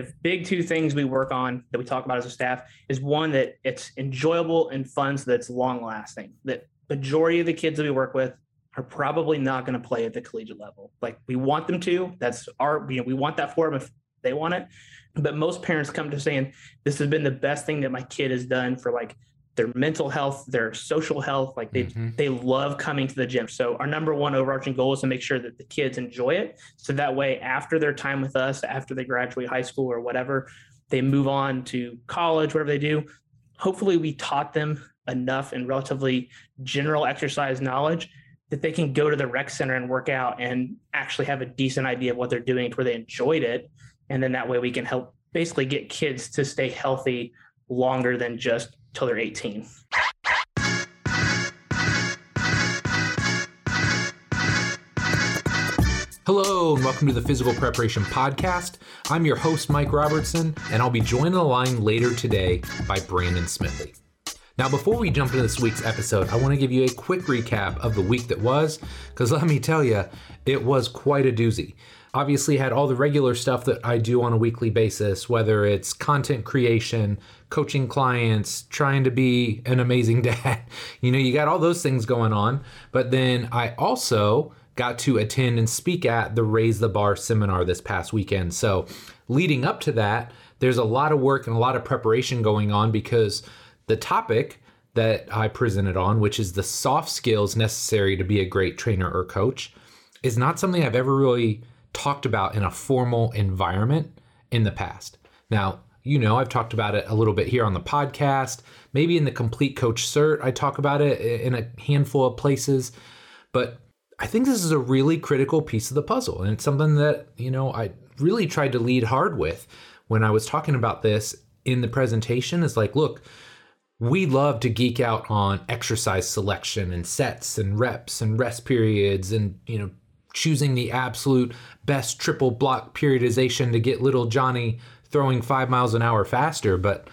the big two things we work on that we talk about as a staff is one that it's enjoyable and fun so that's long lasting that majority of the kids that we work with are probably not going to play at the collegiate level. Like we want them to. That's our you know we want that for them if they want it. But most parents come to saying this has been the best thing that my kid has done for like their mental health, their social health. Like they mm-hmm. they love coming to the gym. So our number one overarching goal is to make sure that the kids enjoy it. So that way, after their time with us, after they graduate high school or whatever, they move on to college, whatever they do. Hopefully, we taught them enough and relatively general exercise knowledge that they can go to the rec center and work out and actually have a decent idea of what they're doing to where they enjoyed it. And then that way we can help basically get kids to stay healthy longer than just till they're 18. Hello, and welcome to the Physical Preparation Podcast. I'm your host, Mike Robertson, and I'll be joined on the line later today by Brandon Smitley. Now, before we jump into this week's episode, I want to give you a quick recap of the week that was, because let me tell you, it was quite a doozy obviously had all the regular stuff that I do on a weekly basis, whether it's content creation, coaching clients, trying to be an amazing dad. You know, you got all those things going on. But then I also got to attend and speak at the Raise the Bar seminar this past weekend. So, leading up to that, there's a lot of work and a lot of preparation going on because the topic that I presented on, which is the soft skills necessary to be a great trainer or coach, is not something I've ever really talked about in a formal environment in the past. Now, you know, I've talked about it a little bit here on the podcast. Maybe in the Complete Coach Cert, I talk about it in a handful of places. But I think this is a really critical piece of the puzzle. And it's something that, you know, I really tried to lead hard with when I was talking about this in the presentation. Is like, look, we love to geek out on exercise selection and sets and reps and rest periods and, you know, choosing the absolute best triple block periodization to get little Johnny throwing five miles an hour faster. But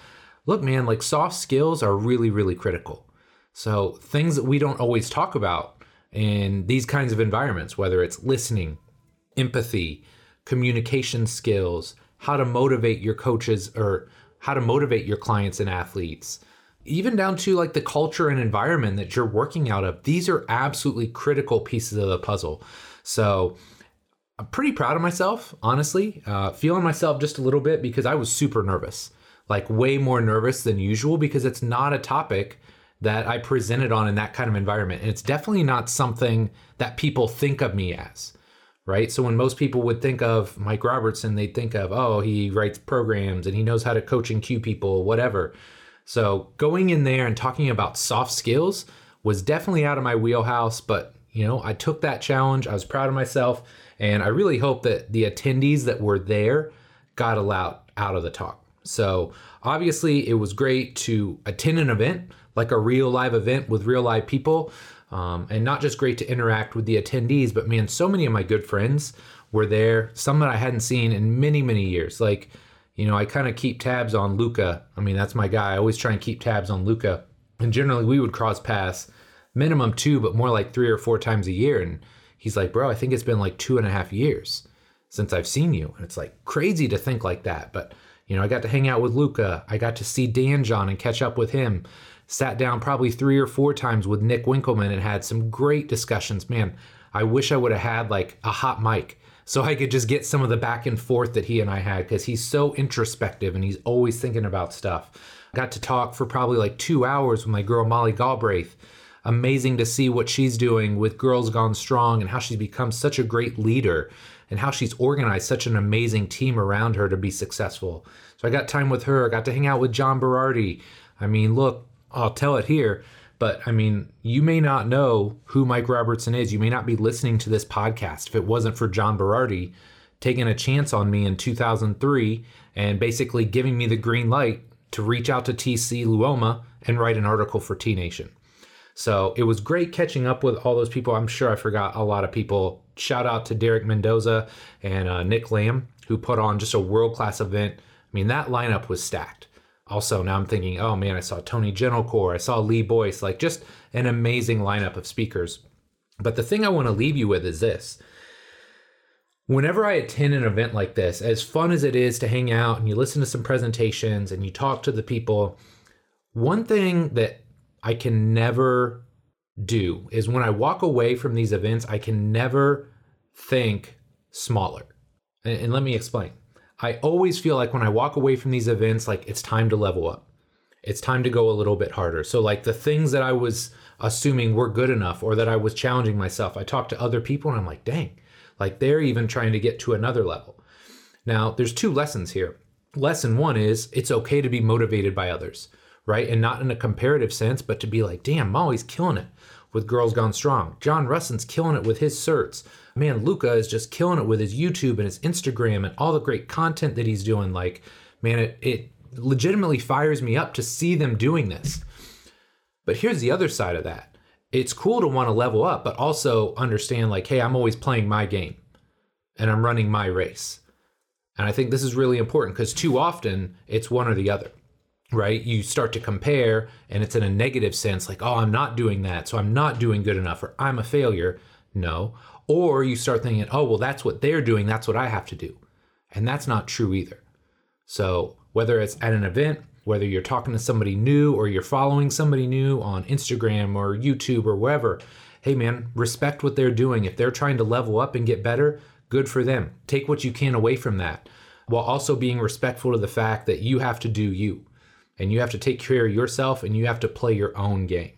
look, man, like soft skills are really, really critical. So things that we don't always talk about in these kinds of environments, whether it's listening, empathy, communication skills, how to motivate your coaches or how to motivate your clients and athletes, even down to like the culture and environment that you're working out of. These are absolutely critical pieces of the puzzle. So I'm pretty proud of myself, honestly. Uh, feeling myself just a little bit because I was super nervous, like way more nervous than usual because it's not a topic that I presented on in that kind of environment. And it's definitely not something that people think of me as, right? So when most people would think of Mike Robertson, they'd think of, oh, he writes programs and he knows how to coach and cue people, whatever. So going in there and talking about soft skills was definitely out of my wheelhouse, but you know, I took that challenge. I was proud of myself, and I really hope that the attendees that were there got a lot out of the talk. So obviously, it was great to attend an event like a real live event with real live people, um, and not just great to interact with the attendees, but man, so many of my good friends were there. Some that I hadn't seen in many many years. Like, you know, I kind of keep tabs on Luca. I mean, that's my guy. I always try and keep tabs on Luca, and generally we would cross paths minimum two, but more like three or four times a year. And he's like, bro, I think it's been like two and a half years since I've seen you. And it's like crazy to think like that. But, you know, I got to hang out with Luca. I got to see Dan John and catch up with him. Sat down probably three or four times with Nick Winkelman and had some great discussions. Man, I wish I would have had like a hot mic so I could just get some of the back and forth that he and I had because he's so introspective and he's always thinking about stuff. I got to talk for probably like two hours with my girl Molly Galbraith amazing to see what she's doing with Girls Gone Strong and how she's become such a great leader and how she's organized such an amazing team around her to be successful. So I got time with her. I got to hang out with John Berardi. I mean, look, I'll tell it here, but I mean, you may not know who Mike Robertson is. You may not be listening to this podcast if it wasn't for John Berardi taking a chance on me in 2003 and basically giving me the green light to reach out to TC Luoma and write an article for T Nation. So it was great catching up with all those people. I'm sure I forgot a lot of people. Shout out to Derek Mendoza and uh, Nick Lamb, who put on just a world class event. I mean, that lineup was stacked. Also, now I'm thinking, oh man, I saw Tony Gentilcore, I saw Lee Boyce, like just an amazing lineup of speakers. But the thing I want to leave you with is this Whenever I attend an event like this, as fun as it is to hang out and you listen to some presentations and you talk to the people, one thing that I can never do is when I walk away from these events, I can never think smaller. And, and let me explain. I always feel like when I walk away from these events, like it's time to level up. It's time to go a little bit harder. So, like the things that I was assuming were good enough or that I was challenging myself, I talk to other people and I'm like, dang, like they're even trying to get to another level. Now, there's two lessons here. Lesson one is it's okay to be motivated by others, right? And not in a comparative sense, but to be like, damn, Molly's killing it with Girls Gone Strong. John Russon's killing it with his certs. Man, Luca is just killing it with his YouTube and his Instagram and all the great content that he's doing. Like, man, it, it legitimately fires me up to see them doing this. But here's the other side of that. It's cool to want to level up, but also understand, like, hey, I'm always playing my game and I'm running my race. And I think this is really important because too often it's one or the other right? You start to compare and it's in a negative sense, like, oh, I'm not doing that, so I'm not doing good enough, or I'm a failure. No. Or you start thinking, oh, well, that's what they're doing, that's what I have to do. And that's not true either. So whether it's at an event, whether you're talking to somebody new or you're following somebody new on Instagram or YouTube or wherever, hey man, respect what they're doing. If they're trying to level up and get better, good for them. Take what you can away from that while also being respectful to the fact that you have to do you and you have to take care of yourself and you have to play your own game.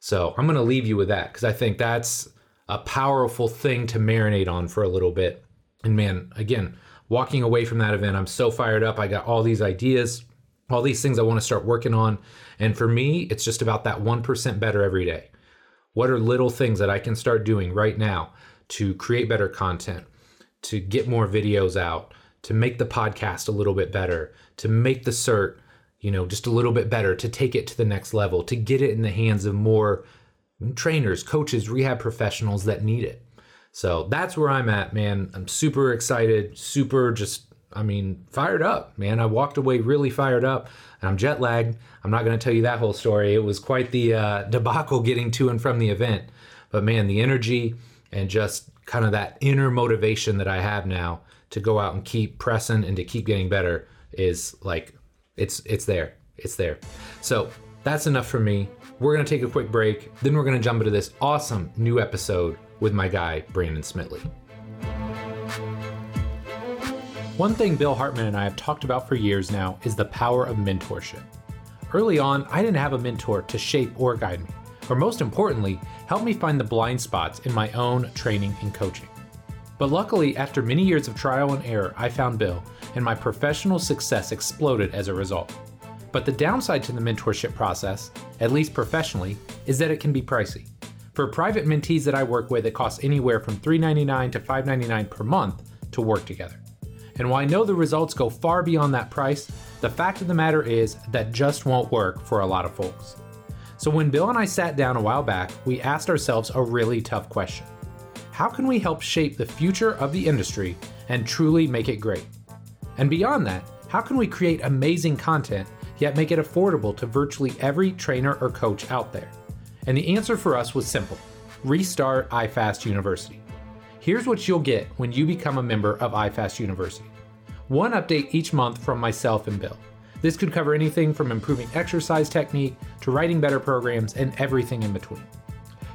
So I'm going to leave you with that because I think that's a powerful thing to marinate on for a little bit. And man, again, walking away from that event, I'm so fired up. I got all these ideas, all these things I want to start working on. And for me, it's just about that 1% better every day. What are little things that I can start doing right now to create better content, to get more videos out, to make the podcast a little bit better, to make the cert you know, just a little bit better to take it to the next level, to get it in the hands of more trainers, coaches, rehab professionals that need it. So that's where I'm at, man. I'm super excited, super just, I mean, fired up, man. I walked away really fired up and I'm jet lagged. I'm not going to tell you that whole story. It was quite the uh, debacle getting to and from the event. But man, the energy and just kind of that inner motivation that I have now to go out and keep pressing and to keep getting better is like it's it's there. It's there. So that's enough for me. We're gonna take a quick break. Then we're gonna jump into this awesome new episode with my guy Brandon Smitley. One thing Bill Hartman and I have talked about for years now is the power of mentorship. Early on, I didn't have a mentor to shape or guide me, or most importantly, help me find the blind spots in my own training and coaching. But luckily, after many years of trial and error, I found Bill, and my professional success exploded as a result. But the downside to the mentorship process, at least professionally, is that it can be pricey. For private mentees that I work with, it costs anywhere from $3.99 to $5.99 per month to work together. And while I know the results go far beyond that price, the fact of the matter is that just won't work for a lot of folks. So when Bill and I sat down a while back, we asked ourselves a really tough question how can we help shape the future of the industry and truly make it great? And beyond that, how can we create amazing content yet make it affordable to virtually every trainer or coach out there? And the answer for us was simple restart iFast University. Here's what you'll get when you become a member of iFast University one update each month from myself and Bill. This could cover anything from improving exercise technique to writing better programs and everything in between.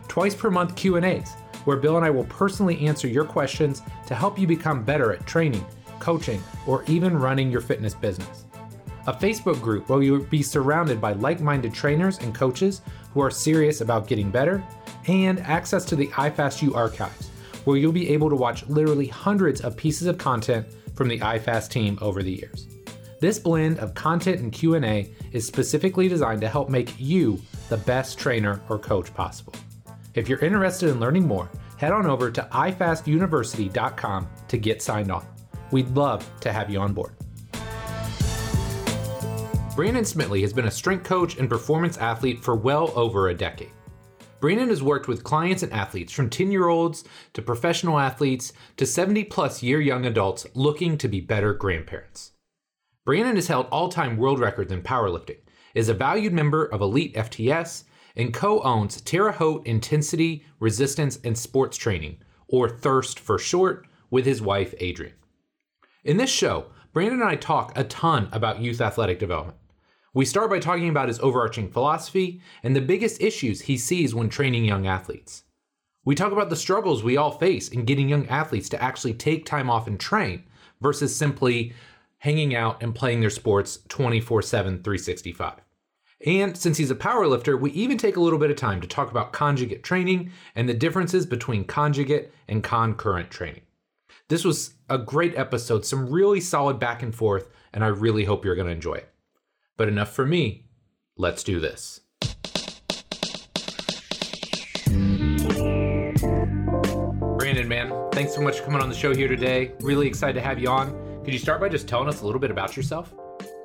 Twice per month Q&As where Bill and I will personally answer your questions to help you become better at training, coaching, or even running your fitness business. A Facebook group where you'll be surrounded by like minded trainers and coaches who are serious about getting better, and access to the iFastU archives, where you'll be able to watch literally hundreds of pieces of content from the iFast team over the years. This blend of content and Q&A is specifically designed to help make you the best trainer or coach possible. If you're interested in learning more, head on over to ifastuniversity.com to get signed on. We'd love to have you on board. Brandon Smitley has been a strength coach and performance athlete for well over a decade. Brandon has worked with clients and athletes from 10 year olds to professional athletes to 70 plus year young adults looking to be better grandparents. Brandon has held all time world records in powerlifting, is a valued member of Elite FTS, and co owns Terre Haute Intensity, Resistance, and Sports Training, or THIRST for short, with his wife, Adrian. In this show, Brandon and I talk a ton about youth athletic development. We start by talking about his overarching philosophy and the biggest issues he sees when training young athletes. We talk about the struggles we all face in getting young athletes to actually take time off and train versus simply hanging out and playing their sports 24 7, 365. And since he's a powerlifter, we even take a little bit of time to talk about conjugate training and the differences between conjugate and concurrent training. This was a great episode, some really solid back and forth, and I really hope you're going to enjoy it. But enough for me. Let's do this. Brandon, man, thanks so much for coming on the show here today. Really excited to have you on. Could you start by just telling us a little bit about yourself?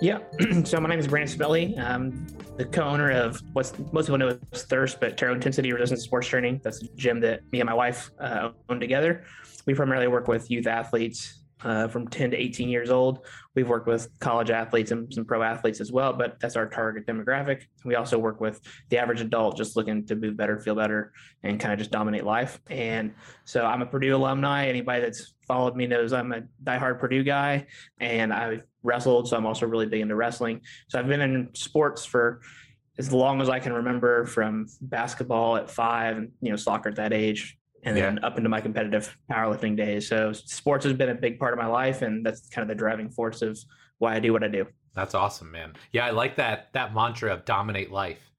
Yeah. so my name is Brandon Smitley. I'm the co-owner of what's most people know as Thirst, but Terre Haute Intensity Resistance Sports Training. That's a gym that me and my wife uh, own together. We primarily work with youth athletes uh, from 10 to 18 years old. We've worked with college athletes and some pro athletes as well, but that's our target demographic. We also work with the average adult just looking to move better, feel better, and kind of just dominate life. And so I'm a Purdue alumni. Anybody that's followed me knows I'm a diehard Purdue guy, and I've wrestled, so I'm also really big into wrestling. So I've been in sports for as long as I can remember from basketball at five and you know soccer at that age and yeah. then up into my competitive powerlifting days. So sports has been a big part of my life, and that's kind of the driving force of why I do what I do. That's awesome, man. Yeah, I like that that mantra of dominate life.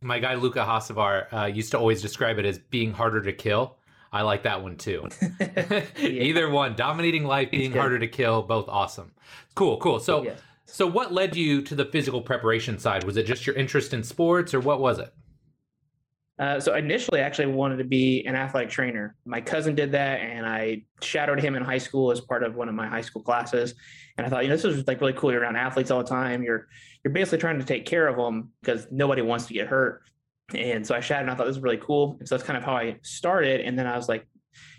My guy Luca Hocevar uh, used to always describe it as being harder to kill. I like that one too. Either one, dominating life, being harder to kill, both awesome. Cool, cool. So, so what led you to the physical preparation side? Was it just your interest in sports, or what was it? Uh, so initially, I actually wanted to be an athletic trainer. My cousin did that, and I shadowed him in high school as part of one of my high school classes. And I thought, you know, this is like really cool. You're around athletes all the time. You're you're basically trying to take care of them because nobody wants to get hurt. And so I shadowed, and I thought this was really cool. And so that's kind of how I started. And then I was like,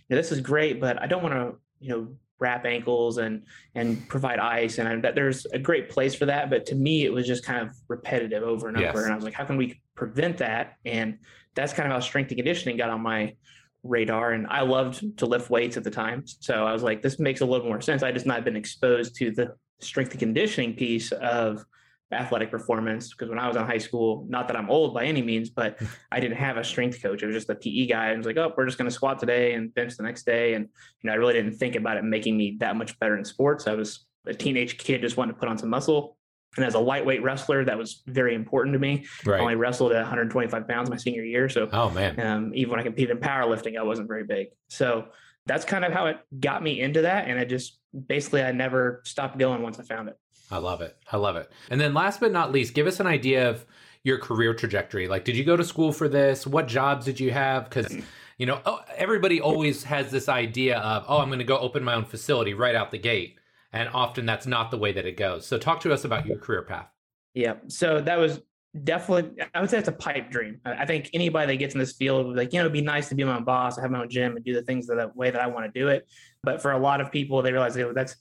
you know, this is great, but I don't want to, you know, wrap ankles and and provide ice and I, there's a great place for that but to me it was just kind of repetitive over and yes. over and i was like how can we prevent that and that's kind of how strength and conditioning got on my radar. And I loved to lift weights at the time. So I was like, this makes a little more sense. I just not been exposed to the strength and conditioning piece of athletic performance because when I was in high school, not that I'm old by any means, but I didn't have a strength coach. It was just a PE guy. I was like, oh, we're just going to squat today and bench the next day. And, you know, I really didn't think about it making me that much better in sports. I was a teenage kid just wanting to put on some muscle. And as a lightweight wrestler, that was very important to me. Right. I only wrestled at 125 pounds my senior year. So, oh man, um, even when I competed in powerlifting, I wasn't very big. So that's kind of how it got me into that. And I just basically I never stopped going once I found it. I love it. I love it. And then last but not least, give us an idea of your career trajectory. Like, did you go to school for this? What jobs did you have? Because you know, oh, everybody always has this idea of, oh, I'm going to go open my own facility right out the gate and often that's not the way that it goes. So talk to us about your career path. Yeah. So that was definitely I would say it's a pipe dream. I think anybody that gets in this field like, you know, it'd be nice to be my own boss, have my own gym and do the things the way that I want to do it. But for a lot of people, they realize oh, that's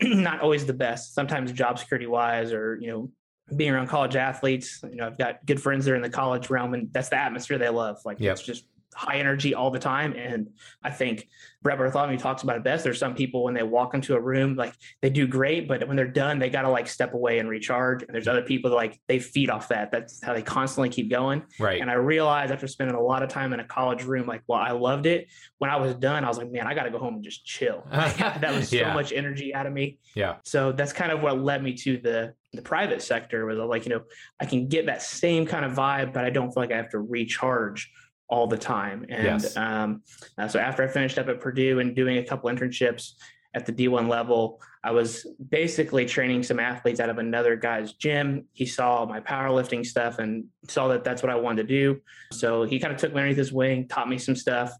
not always the best. Sometimes job security wise or, you know, being around college athletes, you know, I've got good friends that are in the college realm and that's the atmosphere they love. Like yep. it's just high energy all the time. And I think Brett Bartholomew talks about it best. There's some people when they walk into a room, like they do great, but when they're done, they got to like step away and recharge. And there's other people that like they feed off that. That's how they constantly keep going. Right. And I realized after spending a lot of time in a college room, like, well, I loved it. When I was done, I was like, man, I got to go home and just chill. that was so yeah. much energy out of me. Yeah. So that's kind of what led me to the the private sector was like, you know, I can get that same kind of vibe, but I don't feel like I have to recharge all the time. And yes. um, uh, so after I finished up at Purdue and doing a couple internships at the D1 level, I was basically training some athletes out of another guy's gym. He saw my powerlifting stuff and saw that that's what I wanted to do. So he kind of took me underneath his wing, taught me some stuff.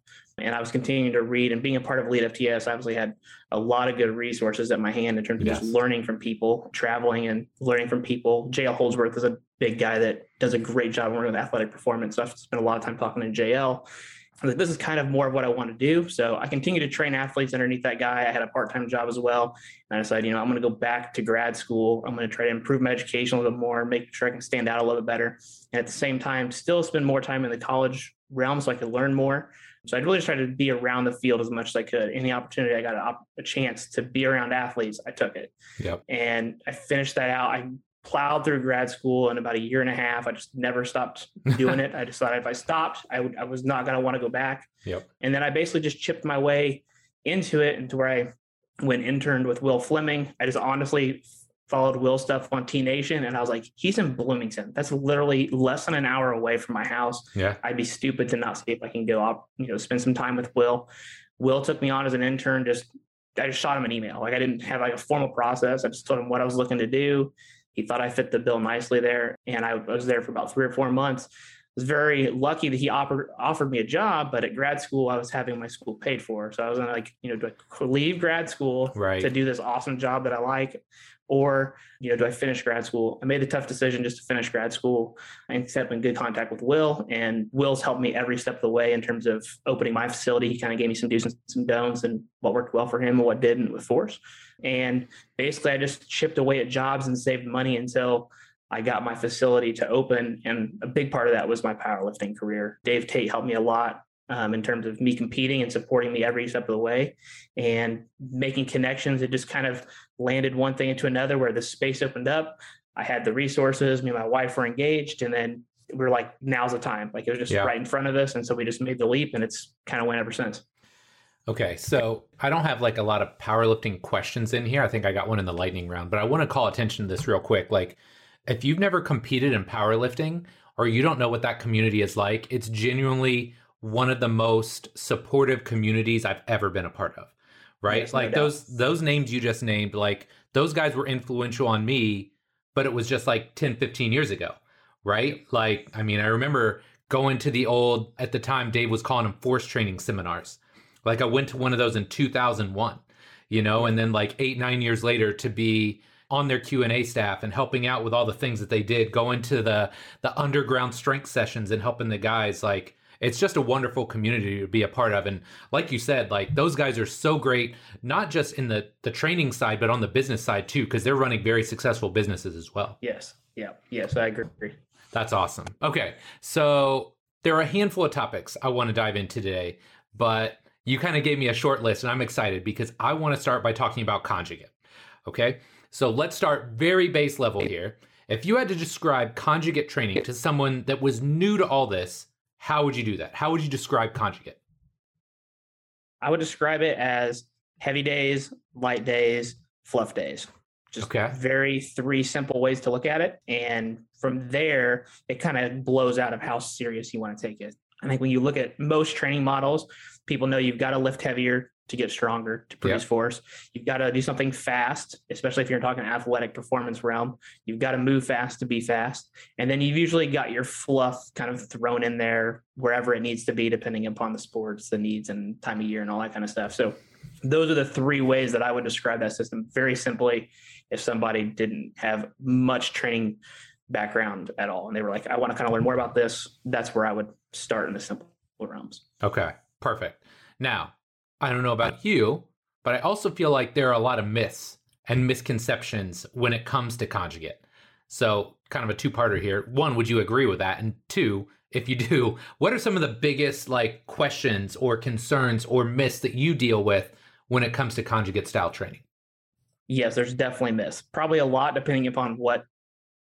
And I was continuing to read and being a part of Elite FTS, I obviously had a lot of good resources at my hand in terms of yes. just learning from people, traveling and learning from people. JL Holdsworth is a big guy that does a great job working with athletic performance. So I've spent a lot of time talking to JL. Like, this is kind of more of what I want to do. So I continue to train athletes underneath that guy. I had a part-time job as well. And I decided, you know, I'm going to go back to grad school. I'm going to try to improve my education a little bit more, make sure I can stand out a little bit better. And at the same time, still spend more time in the college realm so I could learn more. So I really just tried to be around the field as much as I could. Any opportunity I got a, a chance to be around athletes, I took it. Yep. And I finished that out. I plowed through grad school in about a year and a half. I just never stopped doing it. I decided if I stopped, I, would, I was not going to want to go back. Yep. And then I basically just chipped my way into it into where I went interned with Will Fleming. I just honestly followed Will stuff on T Nation, and I was like, he's in Bloomington. That's literally less than an hour away from my house. Yeah, I'd be stupid to not see if I can go up, you know, spend some time with Will. Will took me on as an intern. Just I just shot him an email. Like I didn't have like a formal process. I just told him what I was looking to do. He thought I fit the bill nicely there, and I was there for about three or four months. I was very lucky that he offered offered me a job, but at grad school I was having my school paid for. So I was like, you know, do I leave grad school right. to do this awesome job that I like, or you know do i finish grad school i made the tough decision just to finish grad school i kept in good contact with will and will's helped me every step of the way in terms of opening my facility he kind of gave me some do's and some don'ts and what worked well for him and what didn't with force and basically i just chipped away at jobs and saved money until I got my facility to open. And a big part of that was my powerlifting career. Dave Tate helped me a lot um, in terms of me competing and supporting me every step of the way and making connections. It just kind of landed one thing into another where the space opened up. I had the resources, me and my wife were engaged, and then we were like, now's the time. Like it was just yeah. right in front of us. And so we just made the leap and it's kind of went ever since. Okay, so I don't have like a lot of powerlifting questions in here. I think I got one in the lightning round, but I want to call attention to this real quick. Like, if you've never competed in powerlifting or you don't know what that community is like, it's genuinely one of the most supportive communities I've ever been a part of. Right? Yes, like no those those names you just named, like those guys were influential on me, but it was just like 10, 15 years ago. Right? Like, I mean, I remember going to the old at the time Dave was calling them force training seminars. Like I went to one of those in 2001, you know, and then like 8 9 years later to be on their Q&A staff and helping out with all the things that they did, going to the the underground strength sessions and helping the guys like it's just a wonderful community to be a part of. And like you said like those guys are so great not just in the the training side but on the business side too because they're running very successful businesses as well. Yes. Yeah. Yes i agree. That's awesome. Okay. So there are a handful of topics i want to dive into today but you kind of gave me a short list and i'm excited because i want to start by talking about conjugate. Okay? So let's start very base level here. If you had to describe conjugate training to someone that was new to all this how would you do that? How would you describe conjugate? I would describe it as heavy days, light days, fluff days. Just okay. very three simple ways to look at it. And from there, it kind of blows out of how serious you want to take it. I think when you look at most training models, people know you've got to lift heavier to get stronger to produce force. You've got to do something fast, especially if you're talking athletic performance realm. You've got to move fast to be fast. And then you've usually got your fluff kind of thrown in there wherever it needs to be, depending upon the sports, the needs, and time of year, and all that kind of stuff. So those are the three ways that I would describe that system very simply if somebody didn't have much training background at all and they were like, I want to kind of learn more about this, that's where I would start in the simple realms. Okay, perfect. Now, I don't know about you, but I also feel like there are a lot of myths and misconceptions when it comes to conjugate. So, kind of a two-parter here. One, would you agree with that? And two, if you do, what are some of the biggest like questions or concerns or myths that you deal with when it comes to conjugate style training? Yes, there's definitely myths. Probably a lot depending upon what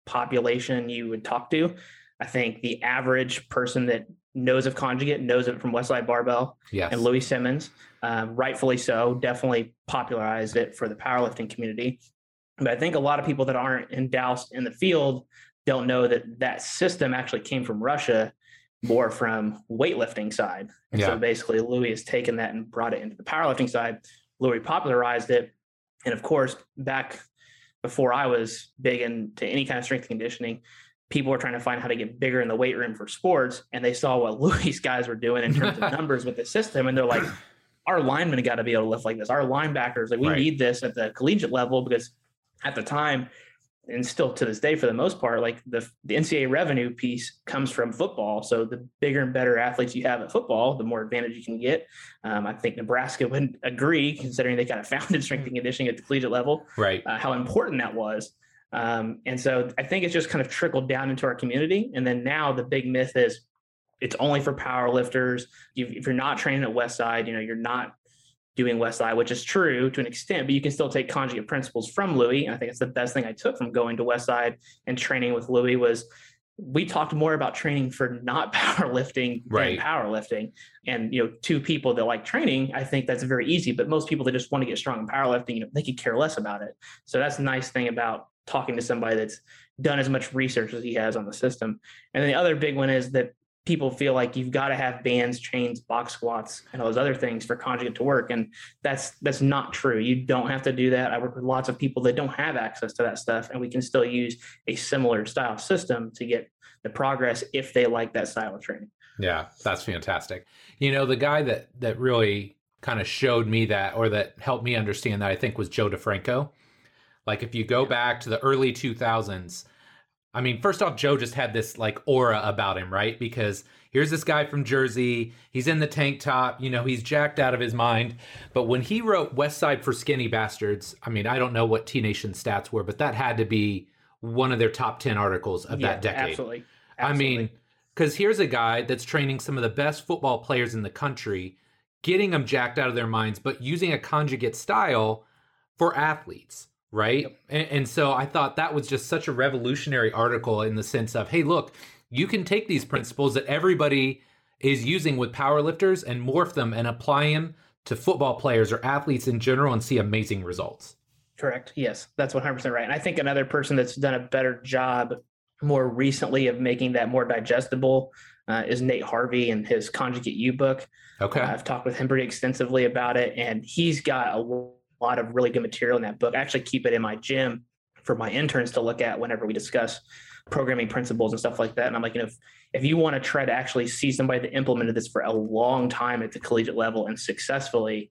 population you would talk to. I think the average person that knows of Conjugate, knows it from Westside Barbell yes. and Louie Simmons, um, rightfully so, definitely popularized it for the powerlifting community. But I think a lot of people that aren't endoused in the field don't know that that system actually came from Russia, more from weightlifting side. And yeah. so basically, Louie has taken that and brought it into the powerlifting side. Louie popularized it, and of course, back before I was big into any kind of strength conditioning, people were trying to find how to get bigger in the weight room for sports, and they saw what Louie guys were doing in terms of numbers with the system, and they're like, "Our linemen got to be able to lift like this. Our linebackers, like we right. need this at the collegiate level because at the time, and still to this day for the most part, like the the NCAA revenue piece comes from football. So the bigger and better athletes you have at football, the more advantage you can get. Um, I think Nebraska would agree, considering they kind of founded strength and conditioning at the collegiate level, right? Uh, how important that was. Um, and so I think it's just kind of trickled down into our community. And then now the big myth is it's only for power lifters. If you're not training at Westside, you know, you're not doing Westside, which is true to an extent, but you can still take conjugate principles from Louie. And I think it's the best thing I took from going to Westside and training with Louie was we talked more about training for not powerlifting right. than powerlifting. And you know, two people that like training, I think that's very easy. But most people that just want to get strong in powerlifting, you know, they could care less about it. So that's a nice thing about talking to somebody that's done as much research as he has on the system. And then the other big one is that people feel like you've got to have bands, chains, box squats, and all those other things for conjugate to work. And that's that's not true. You don't have to do that. I work with lots of people that don't have access to that stuff, and we can still use a similar style system to get the progress if they like that style of training. Yeah, that's fantastic. You know, the guy that that really kind of showed me that or that helped me understand that I think was Joe DeFranco. Like if you go back to the early 2000s, I mean, first off, Joe just had this like aura about him, right? Because here's this guy from Jersey. He's in the tank top. You know, he's jacked out of his mind. But when he wrote Westside for Skinny Bastards, I mean, I don't know what T Nation stats were, but that had to be one of their top 10 articles of yeah, that decade. Absolutely. absolutely. I mean, because here's a guy that's training some of the best football players in the country, getting them jacked out of their minds, but using a conjugate style for athletes right? Yep. And, and, so I thought that was just such a revolutionary article in the sense of, hey, look, you can take these principles that everybody is using with powerlifters and morph them and apply them to football players or athletes in general and see amazing results. Correct. Yes, that's 100% right. And I think another person that's done a better job more recently of making that more digestible uh, is Nate Harvey and his Conjugate U book. Okay. Uh, I've talked with him pretty extensively about it, and he's got a lot of really good material in that book. I actually keep it in my gym for my interns to look at whenever we discuss programming principles and stuff like that. And I'm like, you know, if, if you want to try to actually see somebody that implemented this for a long time at the collegiate level and successfully,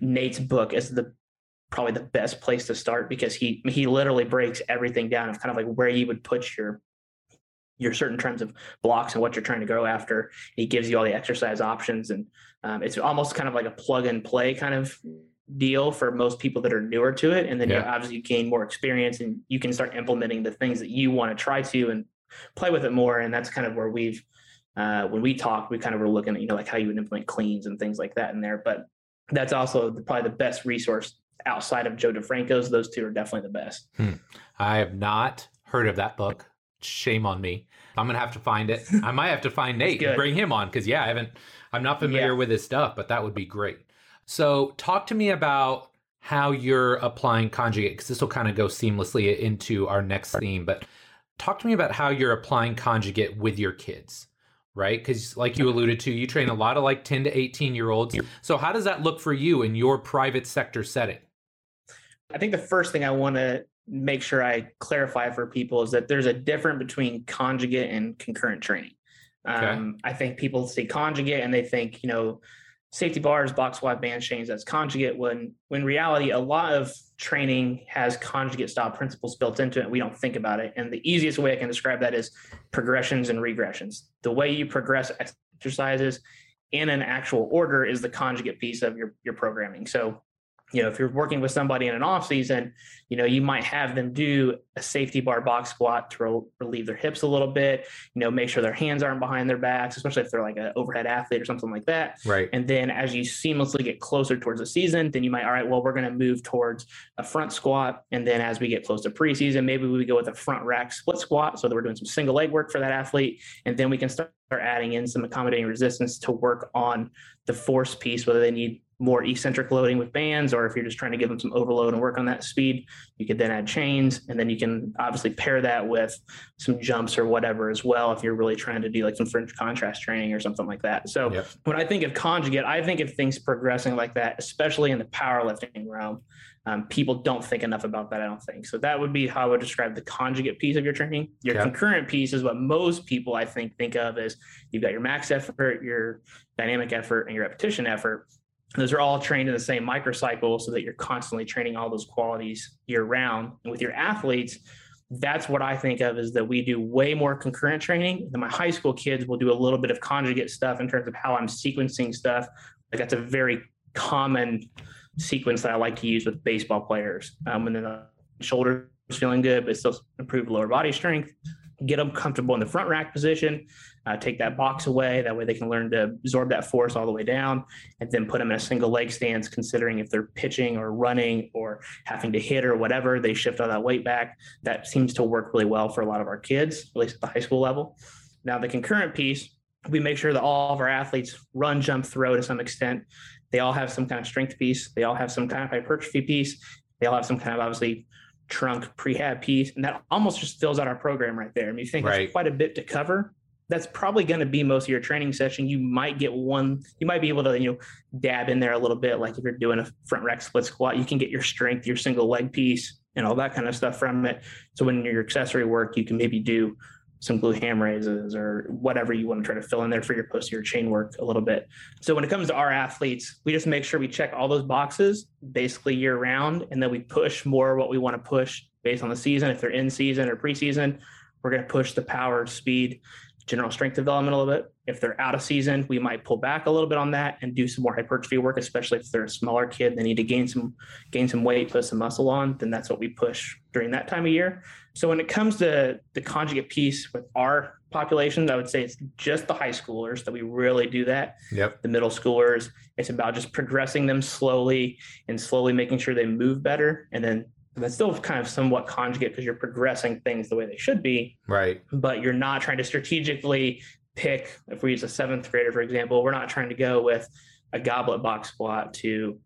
Nate's book is the probably the best place to start because he he literally breaks everything down of kind of like where you would put your your certain terms of blocks and what you're trying to go after. He gives you all the exercise options, and um, it's almost kind of like a plug and play kind of deal for most people that are newer to it. And then yeah. you obviously gain more experience and you can start implementing the things that you want to try to and play with it more. And that's kind of where we've, uh, when we talked, we kind of were looking at, you know, like how you would implement cleans and things like that in there. But that's also the, probably the best resource outside of Joe DeFranco's. Those two are definitely the best. Hmm. I have not heard of that book. Shame on me. I'm gonna have to find it. I might have to find Nate and bring him on because yeah, I haven't. I'm not familiar yeah. with his stuff, but that would be great. So, talk to me about how you're applying conjugate, because this will kind of go seamlessly into our next theme. But talk to me about how you're applying conjugate with your kids, right? Because, like you alluded to, you train a lot of like 10 to 18 year olds. So, how does that look for you in your private sector setting? I think the first thing I want to make sure I clarify for people is that there's a difference between conjugate and concurrent training. Okay. Um, I think people see conjugate and they think, you know, safety bars, box squat, band chains that's conjugate. When when reality, a lot of training has conjugate style principles built into it. We don't think about it. And the easiest way I can describe that is progressions and regressions. The way you progress exercises in an actual order is the conjugate piece of your your programming. So you know, if you're working with somebody in an off season, you know, you might have them do a safety bar box squat to re- relieve their hips a little bit, you know, make sure their hands aren't behind their backs, especially if they're like an overhead athlete or something like that. Right. And then as you seamlessly get closer towards the season, then you might, all right, well, we're going to move towards a front squat. And then as we get close to preseason, maybe we go with a front rack split squat so that we're doing some single leg work for that athlete. And then we can start adding in some accommodating resistance to work on the force piece, whether they need more eccentric loading with bands, or if you're just trying to give them some overload and work on that speed, you could then add chains. And then you can obviously pair that with some jumps or whatever as well, if you're really trying to do like some French contrast training or something like that. So yep. when I think of conjugate, I think of things progressing like that, especially in the powerlifting realm. Um, people don't think enough about that, I don't think. So that would be how I would describe the conjugate piece of your training. Your yep. concurrent piece is what most people I think think of as you've got your max effort, your dynamic effort, and your repetition effort those are all trained in the same microcycle so that you're constantly training all those qualities year round. And with your athletes, that's what I think of is that we do way more concurrent training than my high school kids will do a little bit of conjugate stuff in terms of how I'm sequencing stuff. Like that's a very common sequence that I like to use with baseball players. Um, when the shoulders feeling good, but still improve lower body strength, get them comfortable in the front rack position, uh, take that box away. That way they can learn to absorb that force all the way down and then put them in a single leg stance, considering if they're pitching or running or having to hit or whatever, they shift all that weight back. That seems to work really well for a lot of our kids, at least at the high school level. Now, the concurrent piece, we make sure that all of our athletes run, jump, throw to some extent. They all have some kind of strength piece. They all have some kind of hypertrophy piece. They all have some kind of obviously trunk prehab piece, and that almost just fills out our program right there. I mean, you think right. quite a bit to cover. That's probably going to be most of your training session. You might get one. You might be able to, you know, dab in there a little bit. Like if you're doing a front rack split squat, you can get your strength, your single leg piece, and all that kind of stuff from it. So when your accessory work, you can maybe do some glute ham raises or whatever you want to try to fill in there for your posterior chain work a little bit. So when it comes to our athletes, we just make sure we check all those boxes basically year round, and then we push more what we want to push based on the season. If they're in season or preseason, we're going to push the power, speed, general strength development a little bit. If they're out of season, we might pull back a little bit on that and do some more hypertrophy work, especially if they're a smaller kid, they need to gain some gain some weight, put some muscle on, then that's what we push during that time of year. So when it comes to the conjugate piece with our populations, I would say it's just the high schoolers that we really do that. Yep. The middle schoolers, it's about just progressing them slowly and slowly making sure they move better and then that's still kind of somewhat conjugate because you're progressing things the way they should be. Right. But you're not trying to strategically pick, if we use a seventh grader, for example, we're not trying to go with a goblet box squat to,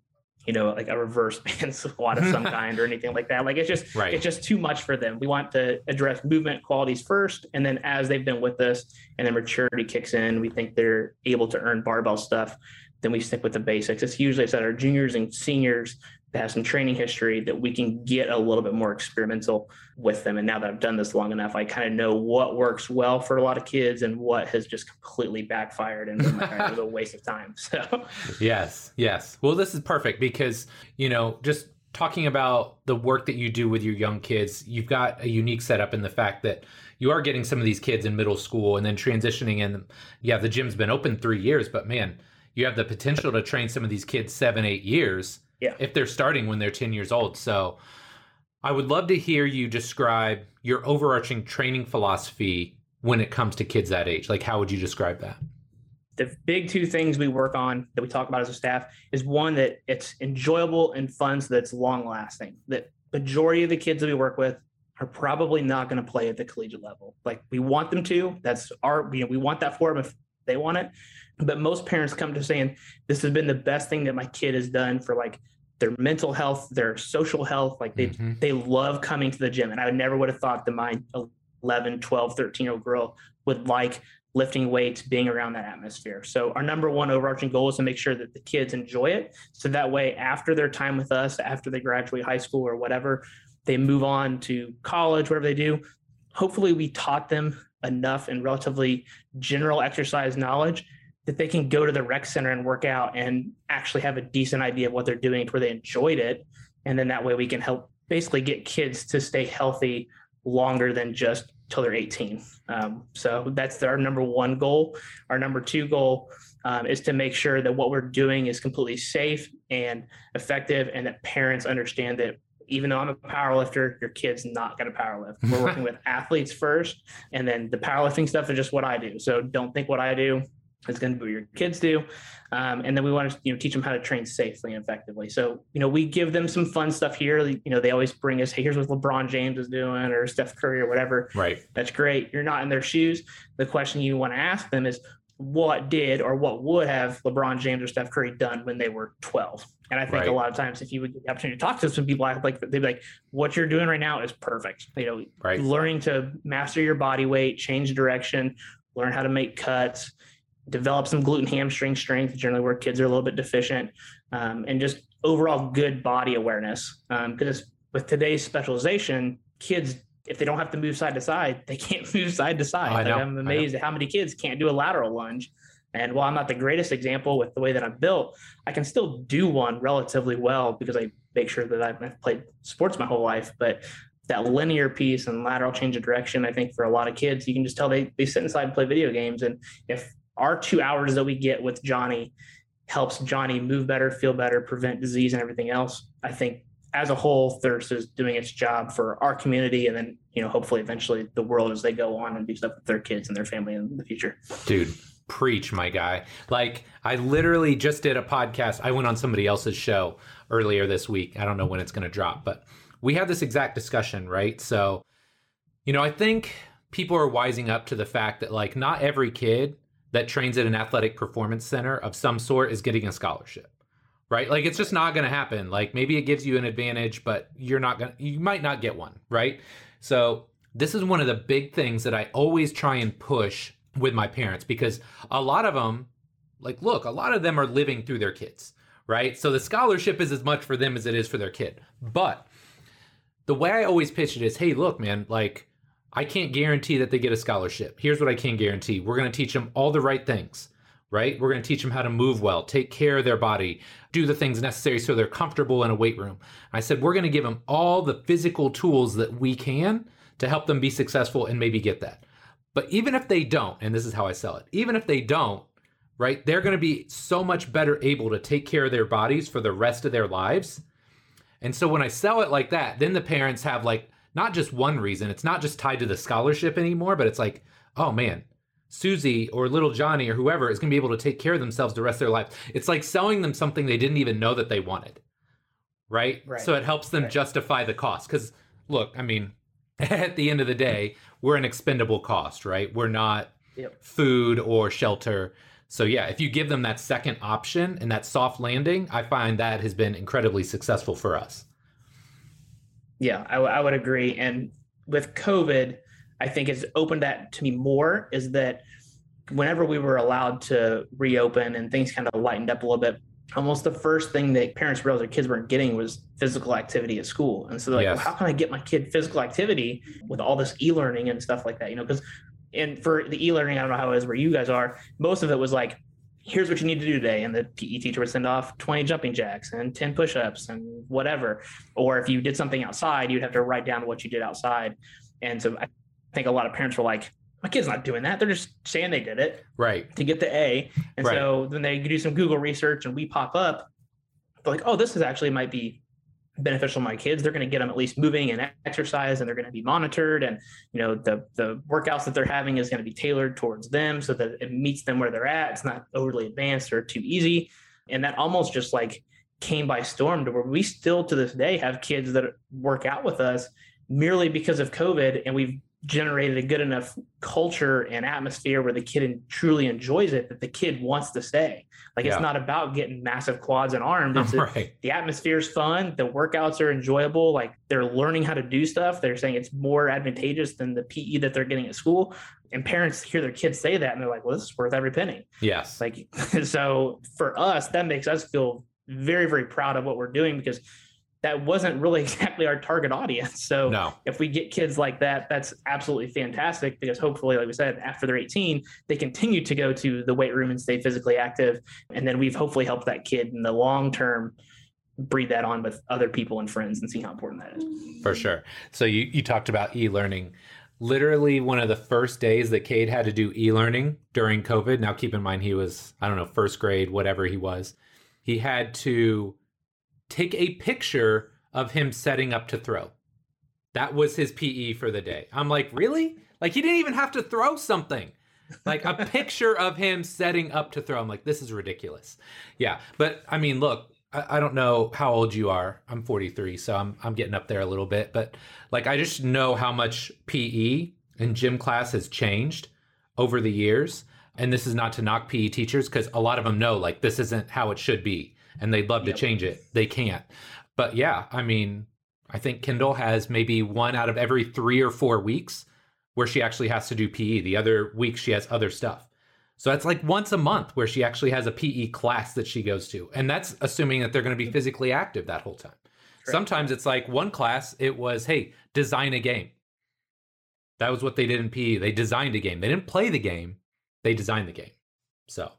you know, like a reverse band squat of some kind or anything like that. Like it's just right. it's just too much for them. We want to address movement qualities first. And then as they've been with us and then maturity kicks in, we think they're able to earn barbell stuff then we stick with the basics. It's usually it's at our juniors and seniors that have some training history that we can get a little bit more experimental with them. And now that I've done this long enough, I kind of know what works well for a lot of kids and what has just completely backfired and was a waste of time. So yes, yes. Well, this is perfect because you know just talking about the work that you do with your young kids, you've got a unique setup in the fact that you are getting some of these kids in middle school and then transitioning in. Yeah, the gym's been open three years, but man you have the potential to train some of these kids seven, eight years yeah. if they're starting when they're 10 years old. So I would love to hear you describe your overarching training philosophy when it comes to kids that age. Like, how would you describe that? The big two things we work on that we talk about as a staff is one that it's enjoyable and fun, so that's long lasting. That majority of the kids that we work with are probably not going to play at the collegiate level. Like we want them to. That's our, you know, we want that for them if they want it. But most parents come to saying, this has been the best thing that my kid has done for like their mental health, their social health. Like they, mm-hmm. they love coming to the gym. And I never would have thought that my 11, 12, 13 year old girl would like lifting weights, being around that atmosphere. So our number one overarching goal is to make sure that the kids enjoy it. So that way, after their time with us, after they graduate high school or whatever, they move on to college, whatever they do. Hopefully, we taught them enough and relatively general exercise knowledge that they can go to the rec center and work out and actually have a decent idea of what they're doing to where they enjoyed it. And then that way we can help basically get kids to stay healthy longer than just till they're 18. Um, so that's our number one goal. Our number two goal um, is to make sure that what we're doing is completely safe and effective and that parents understand that even though I'm a power lifter, your kid's not going to power lift. We're working with athletes first, and then the powerlifting stuff is just what I do. So don't think what I do is going to be what your kids do. Um, and then we want to you know teach them how to train safely and effectively. So you know we give them some fun stuff here. You know they always bring us, hey, here's what LeBron James is doing or Steph Curry or whatever. Right. That's great. You're not in their shoes. The question you want to ask them is, what did or what would have LeBron James or Steph Curry done when they were 12? And I think right. a lot of times, if you would get the opportunity to talk to some people, like they'd be like, "What you're doing right now is perfect." You know, right. learning to master your body weight, change direction, learn how to make cuts, develop some glute and hamstring strength, generally where kids are a little bit deficient, um, and just overall good body awareness. Because um, with today's specialization, kids if they don't have to move side to side, they can't move side to side. Like I'm amazed at how many kids can't do a lateral lunge. And while I'm not the greatest example with the way that I'm built, I can still do one relatively well because I make sure that I've played sports my whole life. But that linear piece and lateral change of direction, I think for a lot of kids, you can just tell they, they sit inside and play video games. And if our two hours that we get with Johnny helps Johnny move better, feel better, prevent disease and everything else, I think as a whole, Thirst is doing its job for our community, and then you know, hopefully, eventually, the world as they go on and do stuff with their kids and their family in the future. Dude, preach, my guy. Like, I literally just did a podcast. I went on somebody else's show earlier this week. I don't know when it's going to drop, but we had this exact discussion, right? So, you know, I think people are wising up to the fact that, like, not every kid that trains at an athletic performance center of some sort is getting a scholarship right? Like it's just not going to happen. Like maybe it gives you an advantage, but you're not going to, you might not get one, right? So this is one of the big things that I always try and push with my parents because a lot of them, like, look, a lot of them are living through their kids, right? So the scholarship is as much for them as it is for their kid. But the way I always pitch it is, hey, look, man, like, I can't guarantee that they get a scholarship. Here's what I can guarantee we're going to teach them all the right things, right? We're going to teach them how to move well, take care of their body, do the things necessary so they're comfortable in a weight room. I said, we're going to give them all the physical tools that we can to help them be successful and maybe get that. But even if they don't, and this is how I sell it, even if they don't, right, they're going to be so much better able to take care of their bodies for the rest of their lives. And so when I sell it like that, then the parents have like not just one reason. It's not just tied to the scholarship anymore, but it's like, oh man, Susie or little Johnny or whoever is going to be able to take care of themselves the rest of their life. It's like selling them something they didn't even know that they wanted. Right? Right. So it helps them Right. justify the cost. Because, look, I mean, at the end of the day, we're an expendable cost, right? We're not Yep. food or shelter. So, yeah, if you give them that second option and that soft landing, I find that has been incredibly successful for us. Yeah, I, would agree. And with COVID, I think it's opened that to me more is that whenever we were allowed to reopen and things kind of lightened up a little bit, almost the first thing that parents realized their kids weren't getting was physical activity at school. And so they're like, Yes. well, how can I get my kid physical activity with all this e-learning and stuff like that? You know, because and for the e-learning, I don't know how it is where you guys are. Most of it was like, here's what you need to do today. And the PE teacher would send off 20 jumping jacks and 10 push-ups and whatever. Or if you did something outside, you'd have to write down what you did outside. And so I think a lot of parents were like, my kid's not doing that. They're just saying they did it Right. to get the A. And Right. so then they do some Google research and we pop up. They're like, oh, this is actually might be beneficial to my kids. They're going to get them at least moving and exercise and they're going to be monitored. And, you know, the, the workouts that they're having is going to be tailored towards them so that it meets them where they're at. It's not overly advanced or too easy. And that almost just like came by storm to where we still to this day have kids that work out with us merely because of COVID. And we've generated a good enough culture and atmosphere where the kid truly enjoys it that the kid wants to stay. Like Yeah. it's not about getting massive quads and arms. It's right. the atmosphere's fun. The workouts are enjoyable. Like they're learning how to do stuff. They're saying it's more advantageous than the PE that they're getting at school. And parents hear their kids say that and they're like, well, this is worth every penny. Yes. Like, so for us, that makes us feel very, very proud of what we're doing because that wasn't really exactly our target audience. So no. if we get kids like that, that's absolutely fantastic because hopefully, like we said, after they're 18, they continue to go to the weight room and stay physically active. And then we've hopefully helped that kid in the long term breed that on with other people and friends and see how important that is. For sure. So you, you talked about e-learning. Literally one of the first days that Cade had to do e-learning during COVID. Now keep in mind he was, I don't know, first grade, whatever he was. He had to take a picture of him setting up to throw. That was his PE for the day. I'm like, really? Like he didn't even have to throw something. Like a picture of him setting up to throw. I'm like, this is ridiculous. Yeah. But I mean, look, I, I don't know how old you are. I'm 43, so I'm I'm getting up there a little bit. But like I just know how much PE and gym class has changed over the years. And this is not to knock PE teachers because a lot of them know like this isn't how it should be, and they'd love Yep. to change it. They can't. But yeah, I mean, I think Kendall has maybe one out of every three or four weeks where she actually has to do PE. The other week she has other stuff. So that's like once a month where she actually has a PE class that she goes to. And that's assuming that they're going to be mm-hmm. physically active that whole time. Correct. Sometimes it's like one class, it was, hey, design a game. That was what they did in PE. They designed a game. They didn't play the game, they designed the game. So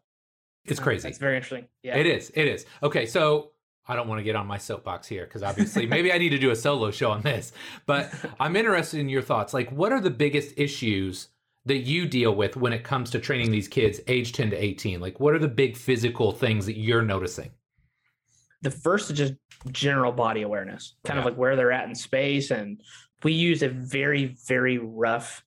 it's Uh, crazy. It's very interesting. Yeah. It is. It is. Okay, so I don't want to get on my soapbox here because obviously maybe I need to do a solo show on this, but I'm interested in your thoughts. Like, what are the biggest issues that you deal with when it comes to training these kids age 10 to 18? Like, what are the big physical things that you're noticing? the first is just general body awareness, kind of like where they're at in space. And we use a very, very rough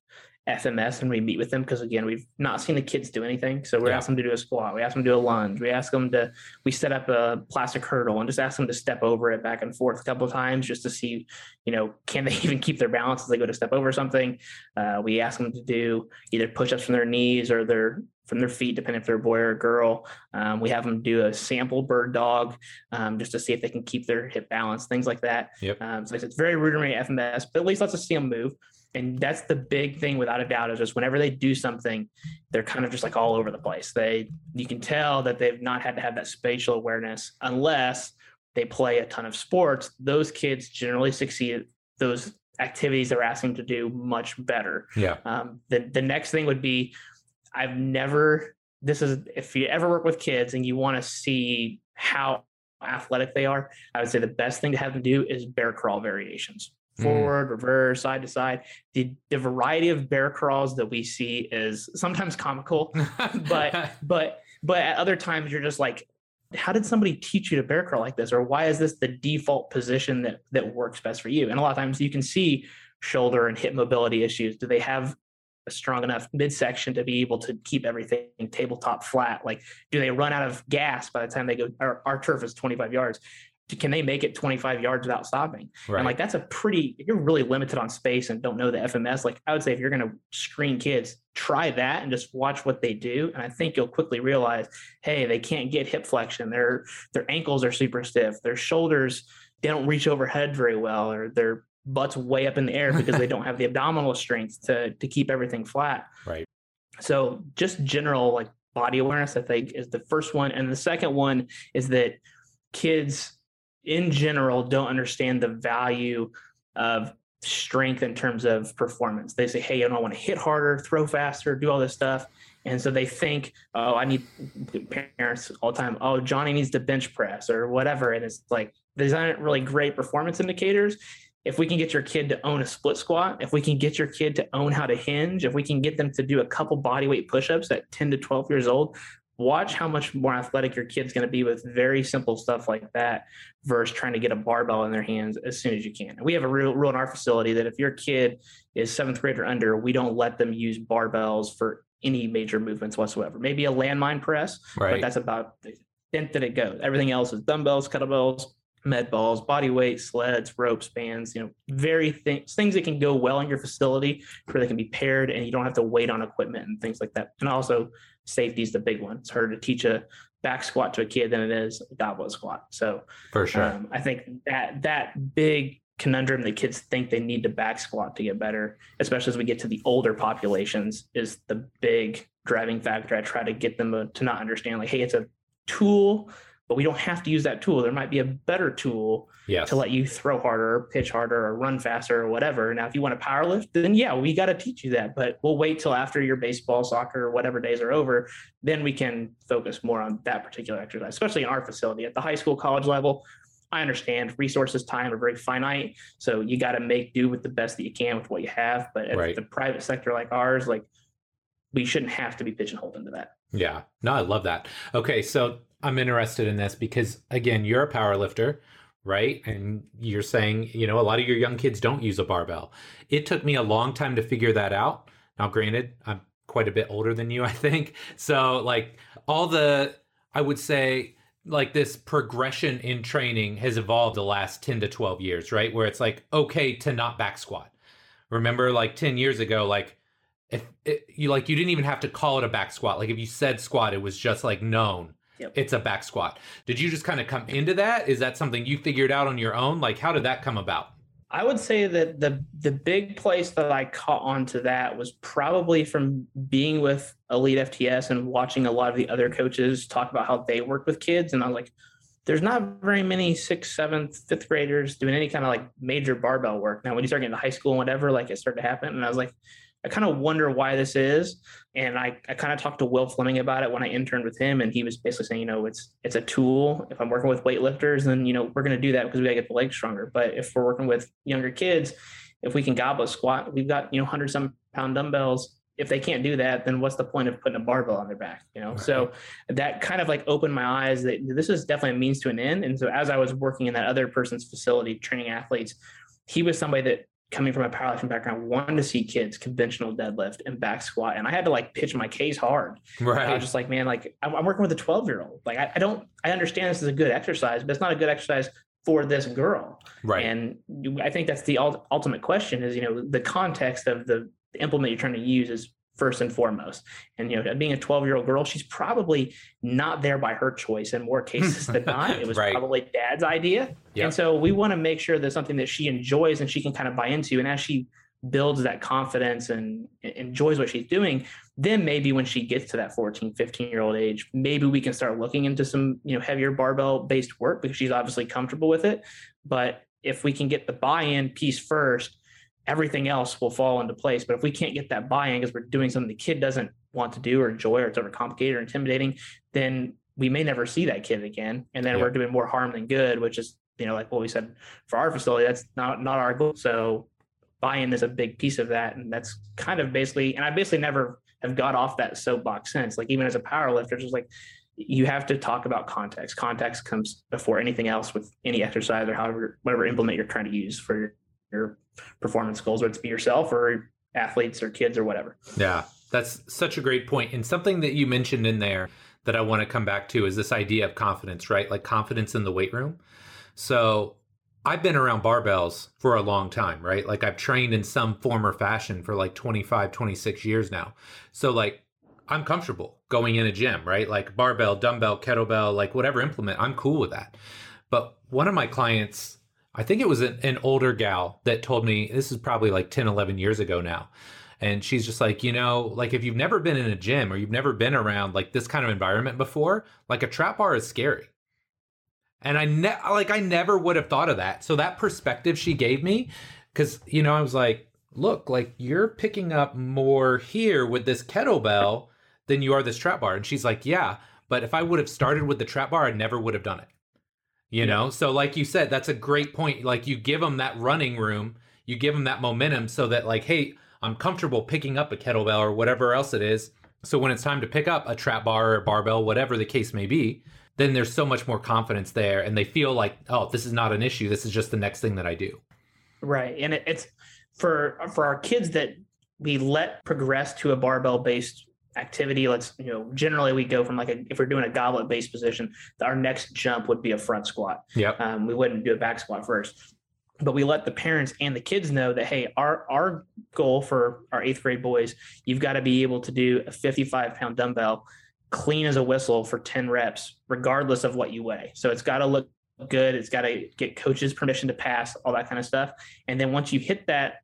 FMS when we meet with them because again, we've not seen the kids do anything. So we Yeah. ask them to do a squat, we ask them to do a lunge, we ask them to we set up a plastic hurdle and just ask them to step over it back and forth a couple of times just to see, you know, can they even keep their balance as they go to step over something. Uh, we ask them to do either push-ups from their knees or their from their feet, depending if they're a boy or a girl. Um, we have them do a sample bird dog um, just to see if they can keep their hip balance, things like that. Yep. Um, so it's very rudimentary FMS, but at least lets us see them move. And that's the big thing, without a doubt, is just whenever they do something, they're kind of just like all over the place. They, you can tell that they've not had to have that spatial awareness unless they play a ton of sports. Those kids generally succeed at those activities they're asking to do much better. Yeah. Um, the the next thing would be, I've never. This is if you ever work with kids and you want to see how athletic they are, I would say the best thing to have them do is bear crawl variations. Mm. Forward, reverse, side to side. The the variety of bear crawls that we see is sometimes comical, but but but at other times you're just like how did somebody teach you to bear crawl like this? Or why is this the default position that that works best for you? And a lot of times you can see shoulder and hip mobility issues. Do they have a strong enough midsection to be able to keep everything tabletop flat? Like do they run out of gas by the time they go our, our turf is 25 yards can they make it 25 yards without stopping right. and like that's a pretty you're really limited on space and don't know the FMS, like I would say if you're gonna screen kids, try that and just watch what they do. And I think you'll quickly realize, hey, they can't get hip flexion, their their ankles are super stiff, their shoulders, they don't reach overhead very well, or their butts way up in the air because they don't have the abdominal strength to to keep everything flat. Right. So just general like body awareness, I think, is the first one. And the second one is that kids in general don't understand the value of strength in terms of performance. They say, hey, I don't want to hit harder, throw faster, do all this stuff. And so they think, oh, I need parents all the time, oh, Johnny needs to bench press or whatever. And it's like, these aren't really great performance indicators. If we can get your kid to own a split squat, if we can get your kid to own how to hinge, if we can get them to do a couple body weight push ups at 10 to 12 years old, watch how much more athletic your kid's going to be with very simple stuff like that versus trying to get a barbell in their hands as soon as you can. And we have a real rule in our facility that if your kid is seventh grade or under, we don't let them use barbells for any major movements whatsoever. Maybe a landmine press, right. but that's about the extent that it goes. Everything else is dumbbells, kettlebells, med balls, body weight, sleds, ropes, bands, you know, very things things that can go well in your facility where they can be paired and you don't have to wait on equipment and things like that. And also safety is the big one. It's harder to teach a back squat to a kid than it is a goblet squat. So for sure. um, I think that that big conundrum that kids think they need to back squat to get better, especially as we get to the older populations, is the big driving factor. I try to get them to not understand like, hey, it's a tool, but we don't have to use that tool. There might be a better tool yes. to let you throw harder, pitch harder, or run faster, or whatever. Now, if you want to power lift, then yeah, we got to teach you that. But we'll wait till after your baseball, soccer, or whatever days are over. Then we can focus more on that particular exercise, especially in our facility at the high school, college level. I understand resources, time are very finite. So you got to make do with the best that you can with what you have. But at Right. the private sector like ours, like we shouldn't have to be pigeonholed into that. Yeah. No, I love that. Okay, so I'm interested in this because again, you're a power lifter, right? And you're saying, you know, a lot of your young kids don't use a barbell. It took me a long time to figure that out. Now, granted, I'm quite a bit older than you, I think. So, like all the I would say like this progression in training has evolved the last 10 to 12 years, right? Where it's like okay to not back squat. Remember like 10 years ago like if it, you like you didn't even have to call it a back squat like if you said squat it was just like known Yep. it's a back squat did you just kind of come into that is that something you figured out on your own like how did that come about I would say that the the big place that I caught on to that was probably from being with Elite FTS and watching a lot of the other coaches talk about how they work with kids. And I was like, there's not very many sixth, seventh, fifth graders doing any kind of like major barbell work. Now, when you start getting to high school and whatever, like it started to happen. And I was like, I kind of wonder why this is. And I, I kind of talked to Will Fleming about it when I interned with him. And he was basically saying, you know, it's it's a tool. If I'm working with weightlifters, then you know, we're gonna do that because we gotta get the legs stronger. But if we're working with younger kids, if we can goblet squat, we've got, you know, hundred some pound dumbbells if they can't do that, then what's the point of putting a barbell on their back? You know, so that kind of like opened my eyes that this is definitely a means to an end. And so as I was working in that other person's facility training athletes, he was somebody that coming from a powerlifting background wanted to see kids conventional deadlift and back squat. And i had to like pitch my case hard. Right i was just like man like i'm, I'm working with a 12 year old like I, I, don't i understand this is a good exercise but it's not a good exercise for this girl. Right. And i think that's the ultimate question is you know the context of the implement you're trying to use is first and foremost. And you know, being a 12 year old girl, she's probably not there by her choice in more cases than not. It was right. probably dad's idea. Yep. And so we want to make sure there's something that she enjoys and she can kind of buy into. And as she builds that confidence and enjoys what she's doing, then maybe when she gets to that 14, 15 year old age, maybe we can start looking into some, you know, heavier barbell based work because she's obviously comfortable with it. But if we can get the buy-in piece first, everything else will fall into place. But if we can't get that buy-in because we're doing something the kid doesn't want to do or enjoy or it's overcomplicated or intimidating, then we may never see that kid again. And then yeah. we're doing more harm than good, which is, you know, like what we said for our facility, that's not not our goal. So buy-in is a big piece of that. And that's kind of basically, and I basically never have got off that soapbox since. Like even as a power lifter, just like you have to talk about context. Context comes before anything else with any exercise or however whatever implement you're trying to use for your, your performance goals, whether it's be yourself or athletes or kids or whatever. Yeah, that's such a great point. And something that you mentioned in there that I want to come back to is this idea of confidence, right? Like confidence in the weight room. So I've been around barbells for a long time, right? Like I've trained in some form or fashion for like 25, 26 years now. So like I'm comfortable going in a gym, right? Like barbell, dumbbell, kettlebell, like whatever implement, I'm cool with that. But one of my clients I think it was an, an older gal that told me this is probably like 10, 11 years ago now. And she's just like, you know, like if you've never been in a gym or you've never been around like this kind of environment before, like a trap bar is scary. And I ne- like I never would have thought of that. So that perspective she gave me cuz you know, I was like, look, like you're picking up more here with this kettlebell than you are this trap bar. And she's like, yeah, but if I would have started with the trap bar, I never would have done it you yeah. know? So like you said that's a great point like you give them that running room you give them that momentum so that like hey i'm comfortable picking up a kettlebell or whatever else it is. So when it's time to pick up a trap bar or a barbell whatever the case may be then there's so much more confidence there and they feel like oh this is not an issue this is just the next thing that i do. Right and it, it's for for our kids that we let progress to a barbell based activity. Let's, you know, generally we go from like a, if we're doing a goblet based position, our next jump would be a front squat. Yeah. Um, we wouldn't do a back squat first. But we let the parents and the kids know that hey, our our goal for our eighth grade boys, you've got to be able to do a 55 pound dumbbell clean as a whistle for 10 reps, regardless of what you weigh. So it's got to look good. It's got to get coaches permission to pass, all that kind of stuff. And then once you hit that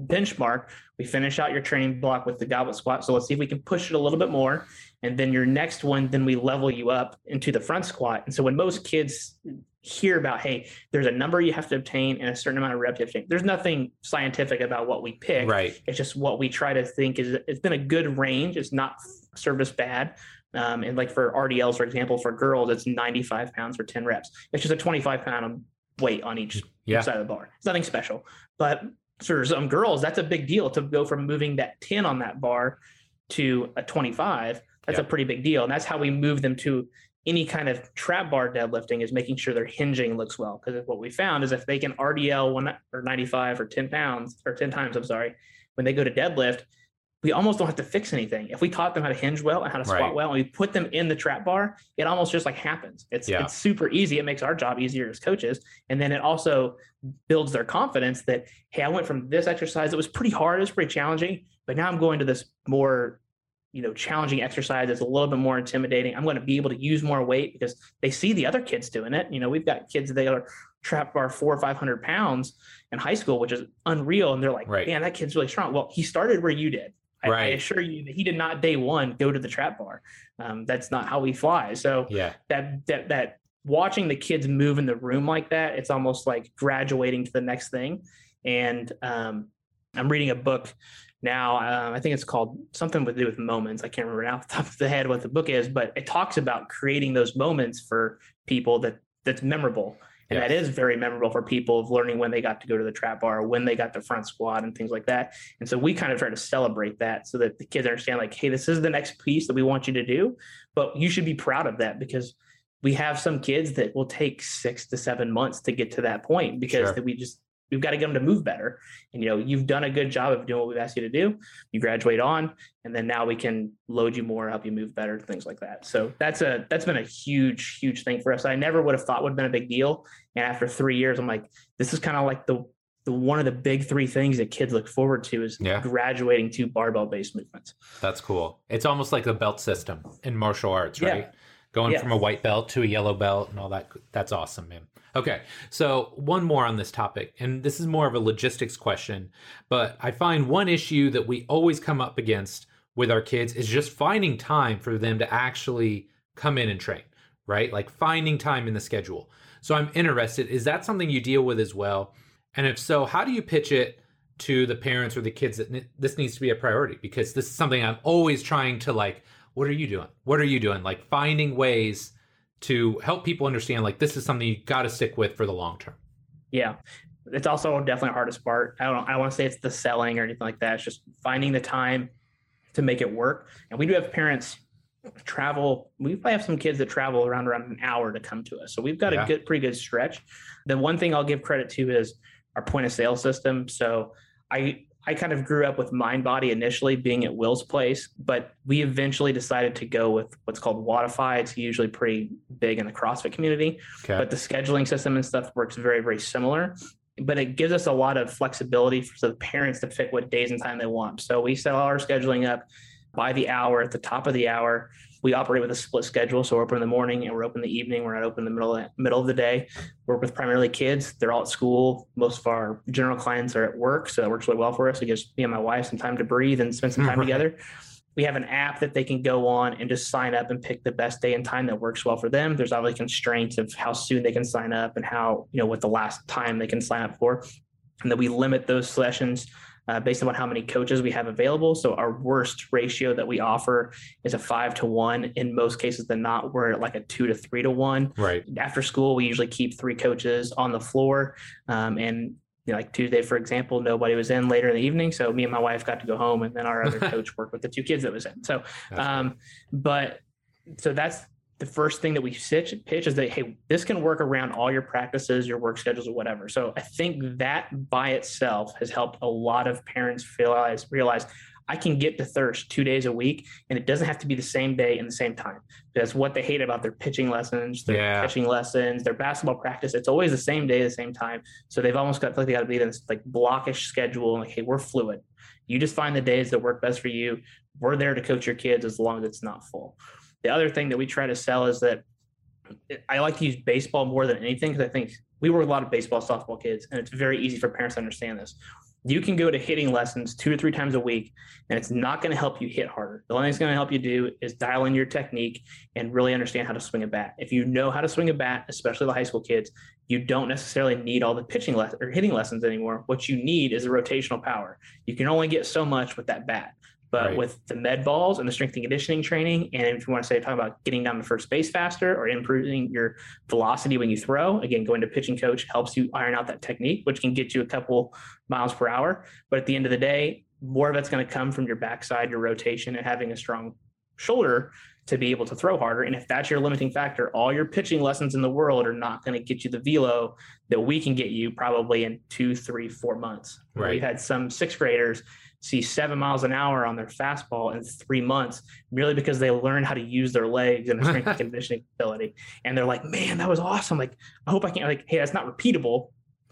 benchmark, we finish out your training block with the goblet squat. So let's see if we can push it a little bit more. And then your next one, then we level you up into the front squat. And so when most kids hear about, hey, there's a number you have to obtain and a certain amount of reps you have to take, there's nothing scientific about what we pick. Right. It's just what we try to think is it's been a good range. It's not served us bad. Um, and like for RDLs, for example, for girls, it's 95 pounds for 10 reps. It's just a 25 pound weight on each yeah. side of the bar. It's nothing special. But for some girls, that's a big deal to go from moving that 10 on that bar to a 25. That's a pretty big deal. And that's how we move them to any kind of trap bar deadlifting is making sure their hinging looks well. Because what we found is if they can RDL one or 95 or 10 pounds or 10 times, I'm sorry, when they go to deadlift, we almost don't have to fix anything. If we taught them how to hinge well and how to squat right. well, and we put them in the trap bar, it almost just like happens. It's yeah. it's super easy. It makes our job easier as coaches, and then it also builds their confidence that hey, I went from this exercise that was pretty hard, it was pretty challenging, but now I'm going to this more you know challenging exercise that's a little bit more intimidating. I'm going to be able to use more weight because they see the other kids doing it. You know, we've got kids that are trap bar four or five hundred pounds in high school, which is unreal. And they're like, right. man, that kid's really strong. Well, he started where you did. I, right. I, assure you that he did not day one go to the trap bar. Um, that's not how he flies. So yeah, that that that watching the kids move in the room like that, it's almost like graduating to the next thing. And um, I'm reading a book now. Uh, I think it's called something to do with moments. I can't remember off the top of the head what the book is, but it talks about creating those moments for people that that's memorable. And yes. that is very memorable for people of learning when they got to go to the trap bar, when they got the front squat and things like that. And so we kind of try to celebrate that so that the kids understand like, hey, this is the next piece that we want you to do, but you should be proud of that because we have some kids that will take six to seven months to get to that point because sure. we just we've got to get them to move better. And you know, you've done a good job of doing what we've asked you to do. You graduate on, and then now we can load you more, help you move better, things like that. So that's a that's been a huge, huge thing for us. I never would have thought would have been a big deal. And after three years, I'm like, this is kind of like the the one of the big three things that kids look forward to is yeah. graduating to barbell based movements. That's cool. It's almost like the belt system in martial arts, right? Going yeah. from a white belt to a yellow belt and all that. That's awesome, man. Okay, so one more on this topic, and this is more of a logistics question, but I find one issue that we always come up against with our kids is just finding time for them to actually come in and train, right? Like finding time in the schedule. So I'm interested, is that something you deal with as well? And if so, how do you pitch it to the parents or the kids that this needs to be a priority? Because this is something I'm always trying to like, what are you doing? What are you doing? Like finding ways to help people understand like this is something you got to stick with for the long term. Yeah. It's also definitely the hardest part. I don't I don't want to say it's the selling or anything like that. It's just finding the time to make it work. And we do have parents travel. We probably have some kids that travel around around an hour to come to us. So we've got yeah. a good pretty good stretch. The one thing I'll give credit to is our point of sale system. So I I kind of grew up with MindBody initially being at Will's place, but we eventually decided to go with what's called Wodify. It's usually pretty big in the CrossFit community, okay. but the scheduling system and stuff works very, very similar. But it gives us a lot of flexibility for the parents to pick what days and time they want. So we set all our scheduling up by the hour at the top of the hour we operate with a split schedule. So we're open in the morning and we're open in the evening. We're not open in the middle of, middle of the day. We work with primarily kids. They're all at school. Most of our general clients are at work. So that works really well for us. It gives me and my wife some time to breathe and spend some time together. We have an app that they can go on and just sign up and pick the best day and time that works well for them. There's obviously constraints of how soon they can sign up and how, you know, what the last time they can sign up for. And then we limit those sessions uh, based on how many coaches we have available. So our worst ratio that we offer is a five to one. In most cases than not, we're like a two to three to one. Right. After school, we usually keep three coaches on the floor. Um, and you know, like Tuesday, for example, nobody was in later in the evening. So me and my wife got to go home and then our other coach worked with the two kids that was in. So, um, but so that's the first thing that we pitch, is that hey this can work around all your practices your work schedules or whatever. So i think that by itself has helped a lot of parents realize realize i can get to thirst two days a week and it doesn't have to be the same day and the same time. That's what they hate about their pitching lessons their yeah. pitching lessons their basketball practice. It's always the same day the same time. So they've almost got like they got to be in this like blockish schedule like hey we're fluid. You just find the days that work best for you. We're there to coach your kids as long as it's not full the other thing that we try to sell is that I like to use baseball more than anything because I think we work a lot of baseball, softball kids, and it's very easy for parents to understand this. You can go to hitting lessons two or three times a week, and it's not going to help you hit harder. The only thing it's going to help you do is dial in your technique and really understand how to swing a bat. If you know how to swing a bat, especially the high school kids, you don't necessarily need all the pitching le- or hitting lessons anymore. What you need is a rotational power. You can only get so much with that bat. But right. with the med balls and the strength and conditioning training, and if you want to say talk about getting down to first base faster or improving your velocity when you throw, again, going to pitching coach helps you iron out that technique, which can get you a couple miles per hour. But at the end of the day, more of it's going to come from your backside, your rotation, and having a strong shoulder to be able to throw harder. And if that's your limiting factor, all your pitching lessons in the world are not going to get you the velo that we can get you probably in two, three, four months. Right. We've had some sixth graders see seven miles an hour on their fastball in three months merely because they learned how to use their legs and their strength and conditioning ability. And they're like, man, that was awesome. Like, I hope I can like, hey, that's not repeatable,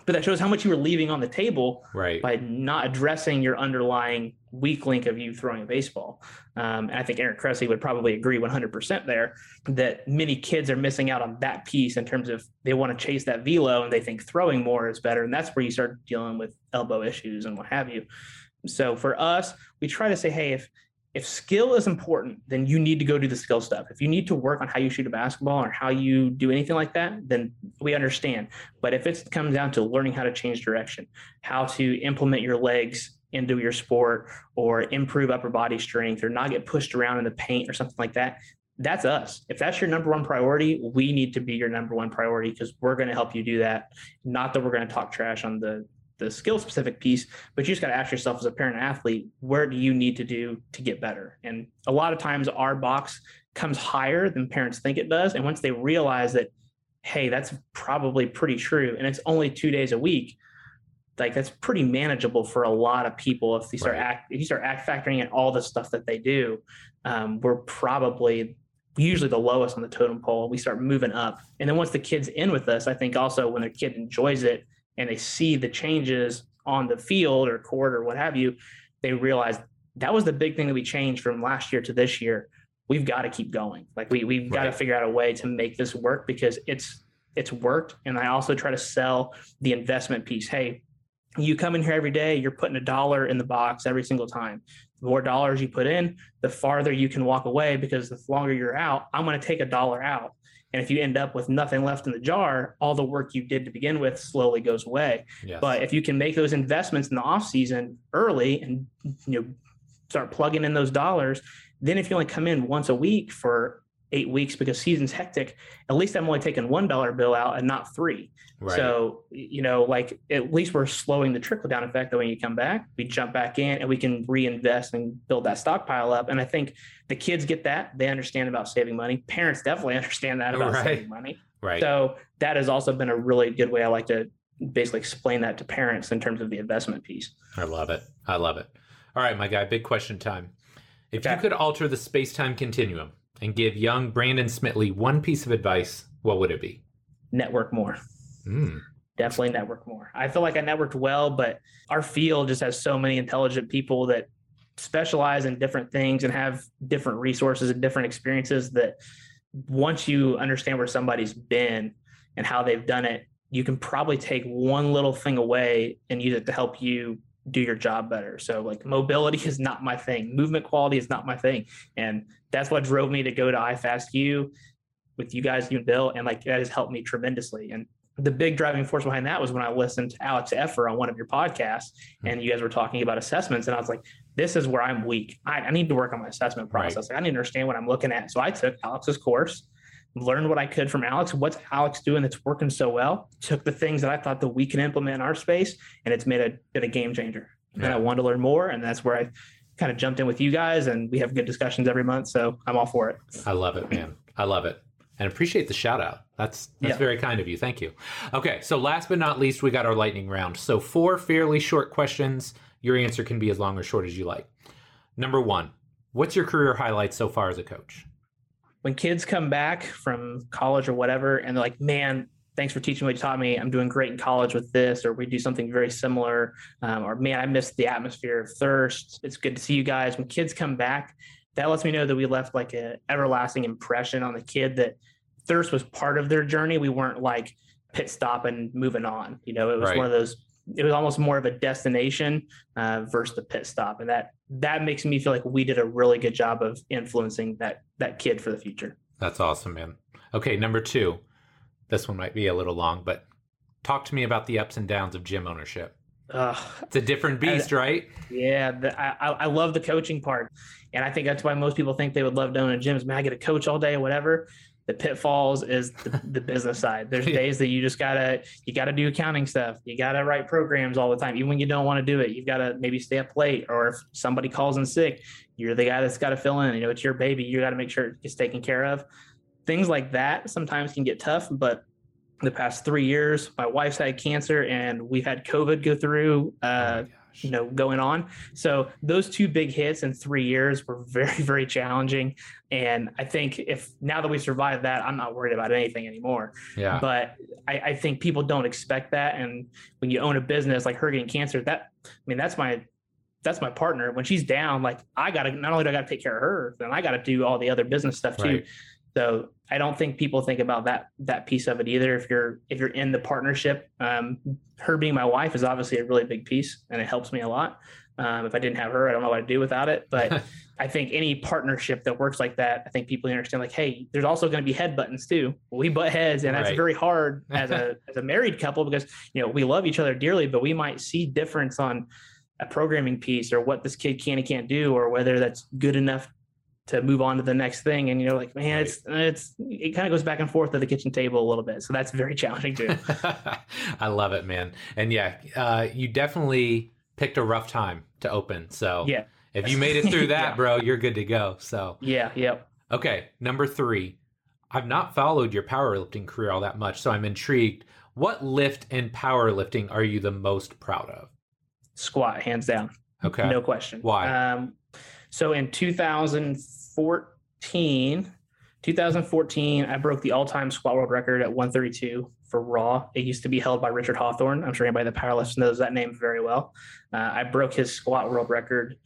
but that shows how much you were leaving on the table right. by not addressing your underlying weak link of you throwing a baseball. Um, and I think Aaron Cressey would probably agree 100% there that many kids are missing out on that piece in terms of they want to chase that velo and they think throwing more is better. And that's where you start dealing with elbow issues and what have you. So for us, we try to say, hey, if if skill is important, then you need to go do the skill stuff. If you need to work on how you shoot a basketball or how you do anything like that, then we understand. But if it comes down to learning how to change direction, how to implement your legs into your sport or improve upper body strength or not get pushed around in the paint or something like that, that's us. If that's your number one priority, we need to be your number one priority because we're going to help you do that. Not that we're going to talk trash on the the skill specific piece, but you just got to ask yourself as a parent athlete, where do you need to do to get better? And a lot of times our box comes higher than parents think it does. And once they realize that, hey, that's probably pretty true, and it's only two days a week, like that's pretty manageable for a lot of people if you start right. act if you start act factoring in all the stuff that they do um, we're probably usually the lowest on the totem pole. We start moving up. And then once the kid's in with us, I think also when their kid enjoys it and they see the changes on the field or court or what have you, they realize that was the big thing that we changed from last year to this year. We've got to keep going. Like we we've right. got to figure out a way to make this work because it's it's worked. And I also try to sell the investment piece. Hey, you come in here every day, you're putting a dollar in the box every single time the more dollars you put in, the farther you can walk away because the longer you're out, I'm going to take a dollar out. And if you end up with nothing left in the jar, all the work you did to begin with slowly goes away. Yes. But if you can make those investments in the off season early and you know start plugging in those dollars, then if you only come in once a week for eight weeks because season's hectic, at least I'm only taking one dollar bill out and not three. Right. So, you know, like at least we're slowing the trickle down effect that when you come back, we jump back in and we can reinvest and build that stockpile up. And I think the kids get that. They understand about saving money. Parents definitely understand that about right. saving money. Right. So that has also been a really good way I like to basically explain that to parents in terms of the investment piece. I love it. I love it. All right, my guy, big question time. If okay. you could alter the space time continuum and give young Brandon Smitley one piece of advice, what would it be? Network more. Mm. Definitely network more. I feel like I networked well, but our field just has so many intelligent people that specialize in different things and have different resources and different experiences that once you understand where somebody's been and how they've done it, you can probably take one little thing away and use it to help you do your job better. So like mobility is not my thing. Movement quality is not my thing. And that's what drove me to go to iFastU with you guys, you and Bill. And like that has helped me tremendously. And the big driving force behind that was when I listened to Alex Effer on one of your podcasts hmm. and you guys were talking about assessments. And I was like, this is where I'm weak. I, I need to work on my assessment process. Right. Like, I need to understand what I'm looking at. So I took Alex's course, learned what I could from Alex. What's Alex doing that's working so well? Took the things that I thought that we can implement in our space and it's made a, been a game changer. Yeah. And I wanted to learn more. And that's where I kind of jumped in with you guys and we have good discussions every month. So I'm all for it. I love it, man. I love it and appreciate the shout out. That's that's yeah. very kind of you. Thank you. Okay, so last but not least, we got our lightning round. So four fairly short questions. Your answer can be as long or short as you like. Number one, what's your career highlight so far as a coach? When kids come back from college or whatever, and they're like, "Man, thanks for teaching what you taught me. I'm doing great in college with this, or we do something very similar, um, or man, I missed the atmosphere of thirst. It's good to see you guys. When kids come back, that lets me know that we left like an everlasting impression on the kid that thirst was part of their journey. We weren't like pit stop and moving on. You know, it was right. one of those. It was almost more of a destination uh, versus the pit stop, and that that makes me feel like we did a really good job of influencing that that kid for the future. That's awesome, man. Okay, number two. This one might be a little long, but talk to me about the ups and downs of gym ownership. Uh, it's a different beast, I, right? Yeah, the, I, I love the coaching part, and I think that's why most people think they would love doing a gyms. Man, I get a coach all day, or whatever. The pitfalls is the, the business side. There's days that you just gotta you gotta do accounting stuff. You gotta write programs all the time, even when you don't want to do it. You've got to maybe stay up late, or if somebody calls in sick, you're the guy that's got to fill in. You know, it's your baby. You got to make sure it's taken care of. Things like that sometimes can get tough, but the past three years. My wife's had cancer, and we've had COVID go through. Uh, oh you know, going on. So those two big hits in three years were very, very challenging. And I think if now that we survived that, I'm not worried about anything anymore. Yeah. But I, I think people don't expect that. And when you own a business like her getting cancer, that I mean, that's my that's my partner. When she's down, like I gotta not only do I gotta take care of her, then I gotta do all the other business stuff too. Right. So I don't think people think about that that piece of it either. If you're if you're in the partnership, um, her being my wife is obviously a really big piece, and it helps me a lot. Um, if I didn't have her, I don't know what I'd do without it. But I think any partnership that works like that, I think people understand like, hey, there's also going to be head buttons too. We butt heads, and right. that's very hard as a as a married couple because you know we love each other dearly, but we might see difference on a programming piece or what this kid can and can't do, or whether that's good enough to move on to the next thing. And you're like, man, Right. it's it's it kind of goes back and forth at the kitchen table a little bit. So that's very challenging too. I love it, man. And yeah, uh, you definitely picked a rough time to open. So yeah, if you made it through that, Yeah. bro, you're good to go. So yeah, yep. okay, number three. I've not followed your powerlifting career all that much, so I'm intrigued. What lift in powerlifting are you the most proud of? Squat, hands down. Okay. No question. Why? Um, so in 2014, 2014, I broke the all-time squat world record at 132 for raw. It used to be held by Richard Hawthorne. I'm sure anybody that powerlifts knows that name very well. Uh, I broke his squat world record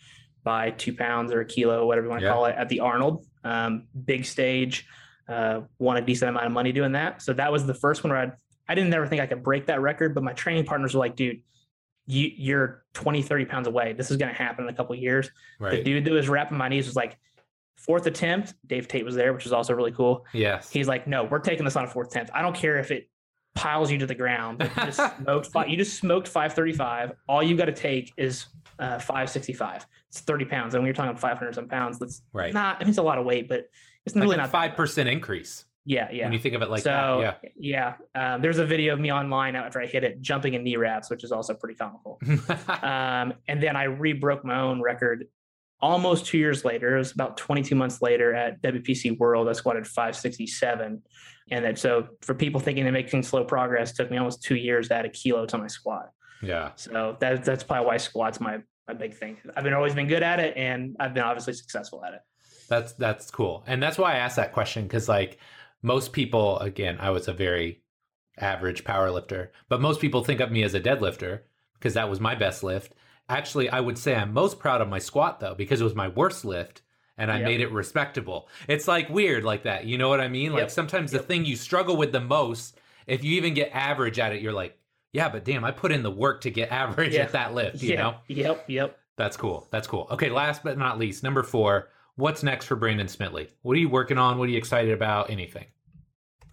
by two pounds or a kilo, whatever you want to Yeah. call it, at the Arnold. Um, big stage. Uh, won a decent amount of money doing that. So that was the first one where I'd, I didn't ever think I could break that record, but my training partners were like, dude, you, you're 20, 30 pounds away. This is going to happen in a couple of years. The dude that was wrapping my knees was like, fourth attempt. Dave Tate was there, which is also really cool. Yes. He's like, no, we're taking this on a fourth attempt. I don't care if it piles you to the ground. but You just smoked, you just smoked 535. All you got to take is uh, 565. It's 30 pounds. And when you're talking 500 some pounds, that's right. not, I mean, it's a lot of weight, but it's like really not five much. percent increase Yeah. Yeah. when you think of it like so that. yeah, Um, there's a video of me online after I hit it, jumping in knee wraps, which is also pretty comical. Um, and then I re-broke my own record almost two years later. It was about 22 months later at WPC World. I squatted 567. And that so for people thinking they're making slow progress, it took me almost two years to add a kilo to my squat. yeah. So that, that's probably why squat's my, my big thing. I've been always been good at it and I've been obviously successful at it. That's that's cool. And that's why I asked that question cuz like most people again, I was a very average power lifter, but most people think of me as a deadlifter because that was my best lift. Actually, I would say I'm most proud of my squat though because it was my worst lift and I Yep. made it respectable. It's like weird like that. You know what I mean? Like Yep. sometimes the thing you struggle with the most, if you even get average at it, you're like, yeah, but damn, I put in the work to get average Yeah. at that lift, you yeah. know? Yep. Yep. That's cool. That's cool. Okay, last but not least, number four. What's next for Brandon Smitley? What are you working on? What are you excited about? Anything?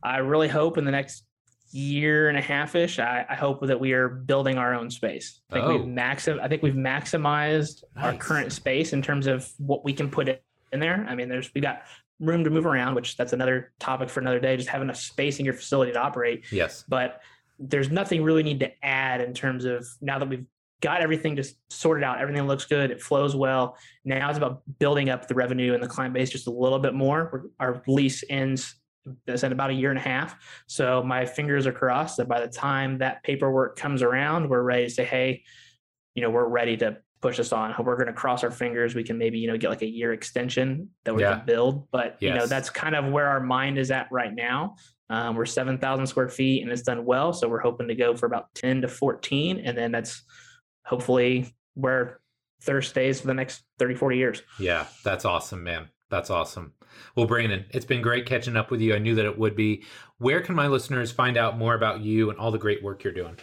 I really hope in the next year and a half ish, I, I hope that we are building our own space. I think Oh. we've maxim, I think we've maximized our current space in terms of what we can put in there. I mean, there's we got room to move around, which that's another topic for another day. Just having enough space in your facility to operate, Yes. but there's nothing really need to add in terms of now that we've got everything just sorted out, everything looks good, it flows well. Now it's about building up the revenue and the client base just a little bit more. Our lease ends in about a year and a half. So my fingers are crossed that by the time that paperwork comes around, we're ready to say, hey, you know, we're ready to push this on. We're going to cross our fingers. We can maybe, you know, get like a year extension that we Yeah. can build. But, you know, that's kind of where our mind is at right now. Um, we're 7,000 square feet and it's done well. So we're hoping to go for about 10 to 14. And then that's hopefully where Thirst stays for the next 30, 40 years. Yeah, that's awesome, man. That's awesome. Well, Brandon, it's been great catching up with you. I knew that it would be. Where can my listeners find out more about you and all the great work you're doing?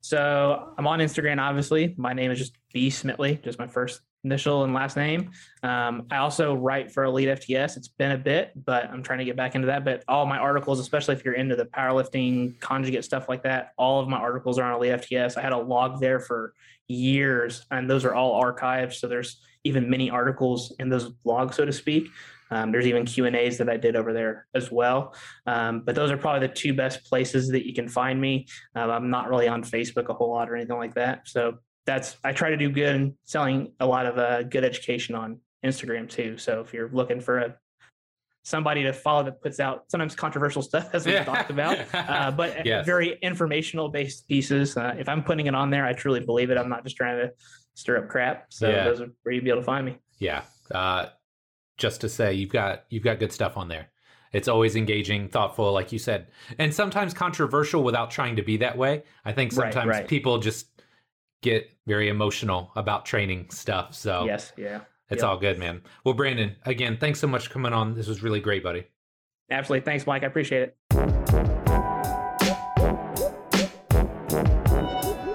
So I'm on Instagram, obviously. My name is just B Smitley, just my first initial and last name. Um, I also write for Elite FTS. It's been a bit, but I'm trying to get back into that. But all my articles, especially if you're into the powerlifting, conjugate stuff like that, all of my articles are on Elite FTS. I had a log there for years, and those are all archived. So there's even many articles in those blogs, so to speak. Um, there's even Q and A's that I did over there as well. Um, but those are probably the two best places that you can find me. Um, I'm not really on Facebook a whole lot or anything like that. So that's I try to do good and selling a lot of uh, good education on Instagram too. So if you're looking for a somebody to follow that puts out sometimes controversial stuff as we Yeah. talked about, uh, but Yes. very informational based pieces. Uh, if I'm putting it on there, I truly believe it. I'm not just trying to stir up crap. So Yeah. those are where you'd be able to find me. Yeah. Uh, just to say, you've got you've got good stuff on there. It's always engaging, thoughtful, like you said, and sometimes controversial without trying to be that way. I think Right, sometimes right. people just get very emotional about training stuff. So Yes, yeah, it's Yep. all good, man. Well, Brandon, again, thanks so much for coming on. This was really great, buddy. absolutely. Thanks, Mike. I appreciate it.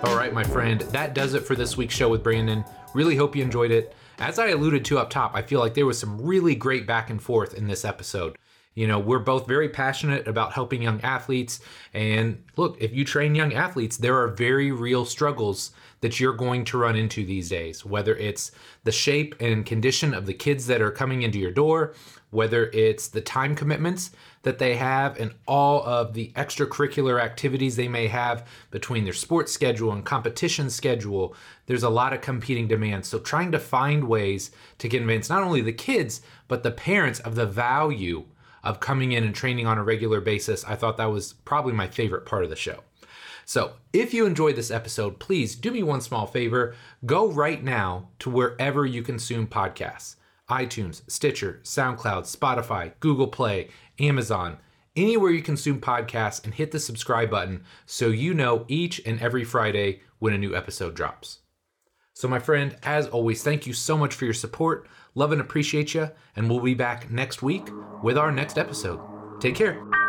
All right, my friend, that does it for this week's show with Brandon. Really hope you enjoyed it. As I alluded to up top, I feel like there was some really great back and forth in this episode. You know, we're both very passionate about helping young athletes. And look, if you train young athletes, there are very real struggles that you're going to run into these days, whether it's the shape and condition of the kids that are coming into your door, whether it's the time commitments that they have and all of the extracurricular activities they may have between their sports schedule and competition schedule. There's a lot of competing demands. So, trying to find ways to convince not only the kids, but the parents of the value of coming in and training on a regular basis, I thought that was probably my favorite part of the show. So, if you enjoyed this episode, please do me one small favor. Go right now to wherever you consume podcasts iTunes, Stitcher, SoundCloud, Spotify, Google Play, Amazon, anywhere you consume podcasts, and hit the subscribe button so you know each and every Friday when a new episode drops. So, my friend, as always, thank you so much for your support. Love and appreciate you, and we'll be back next week with our next episode. Take care.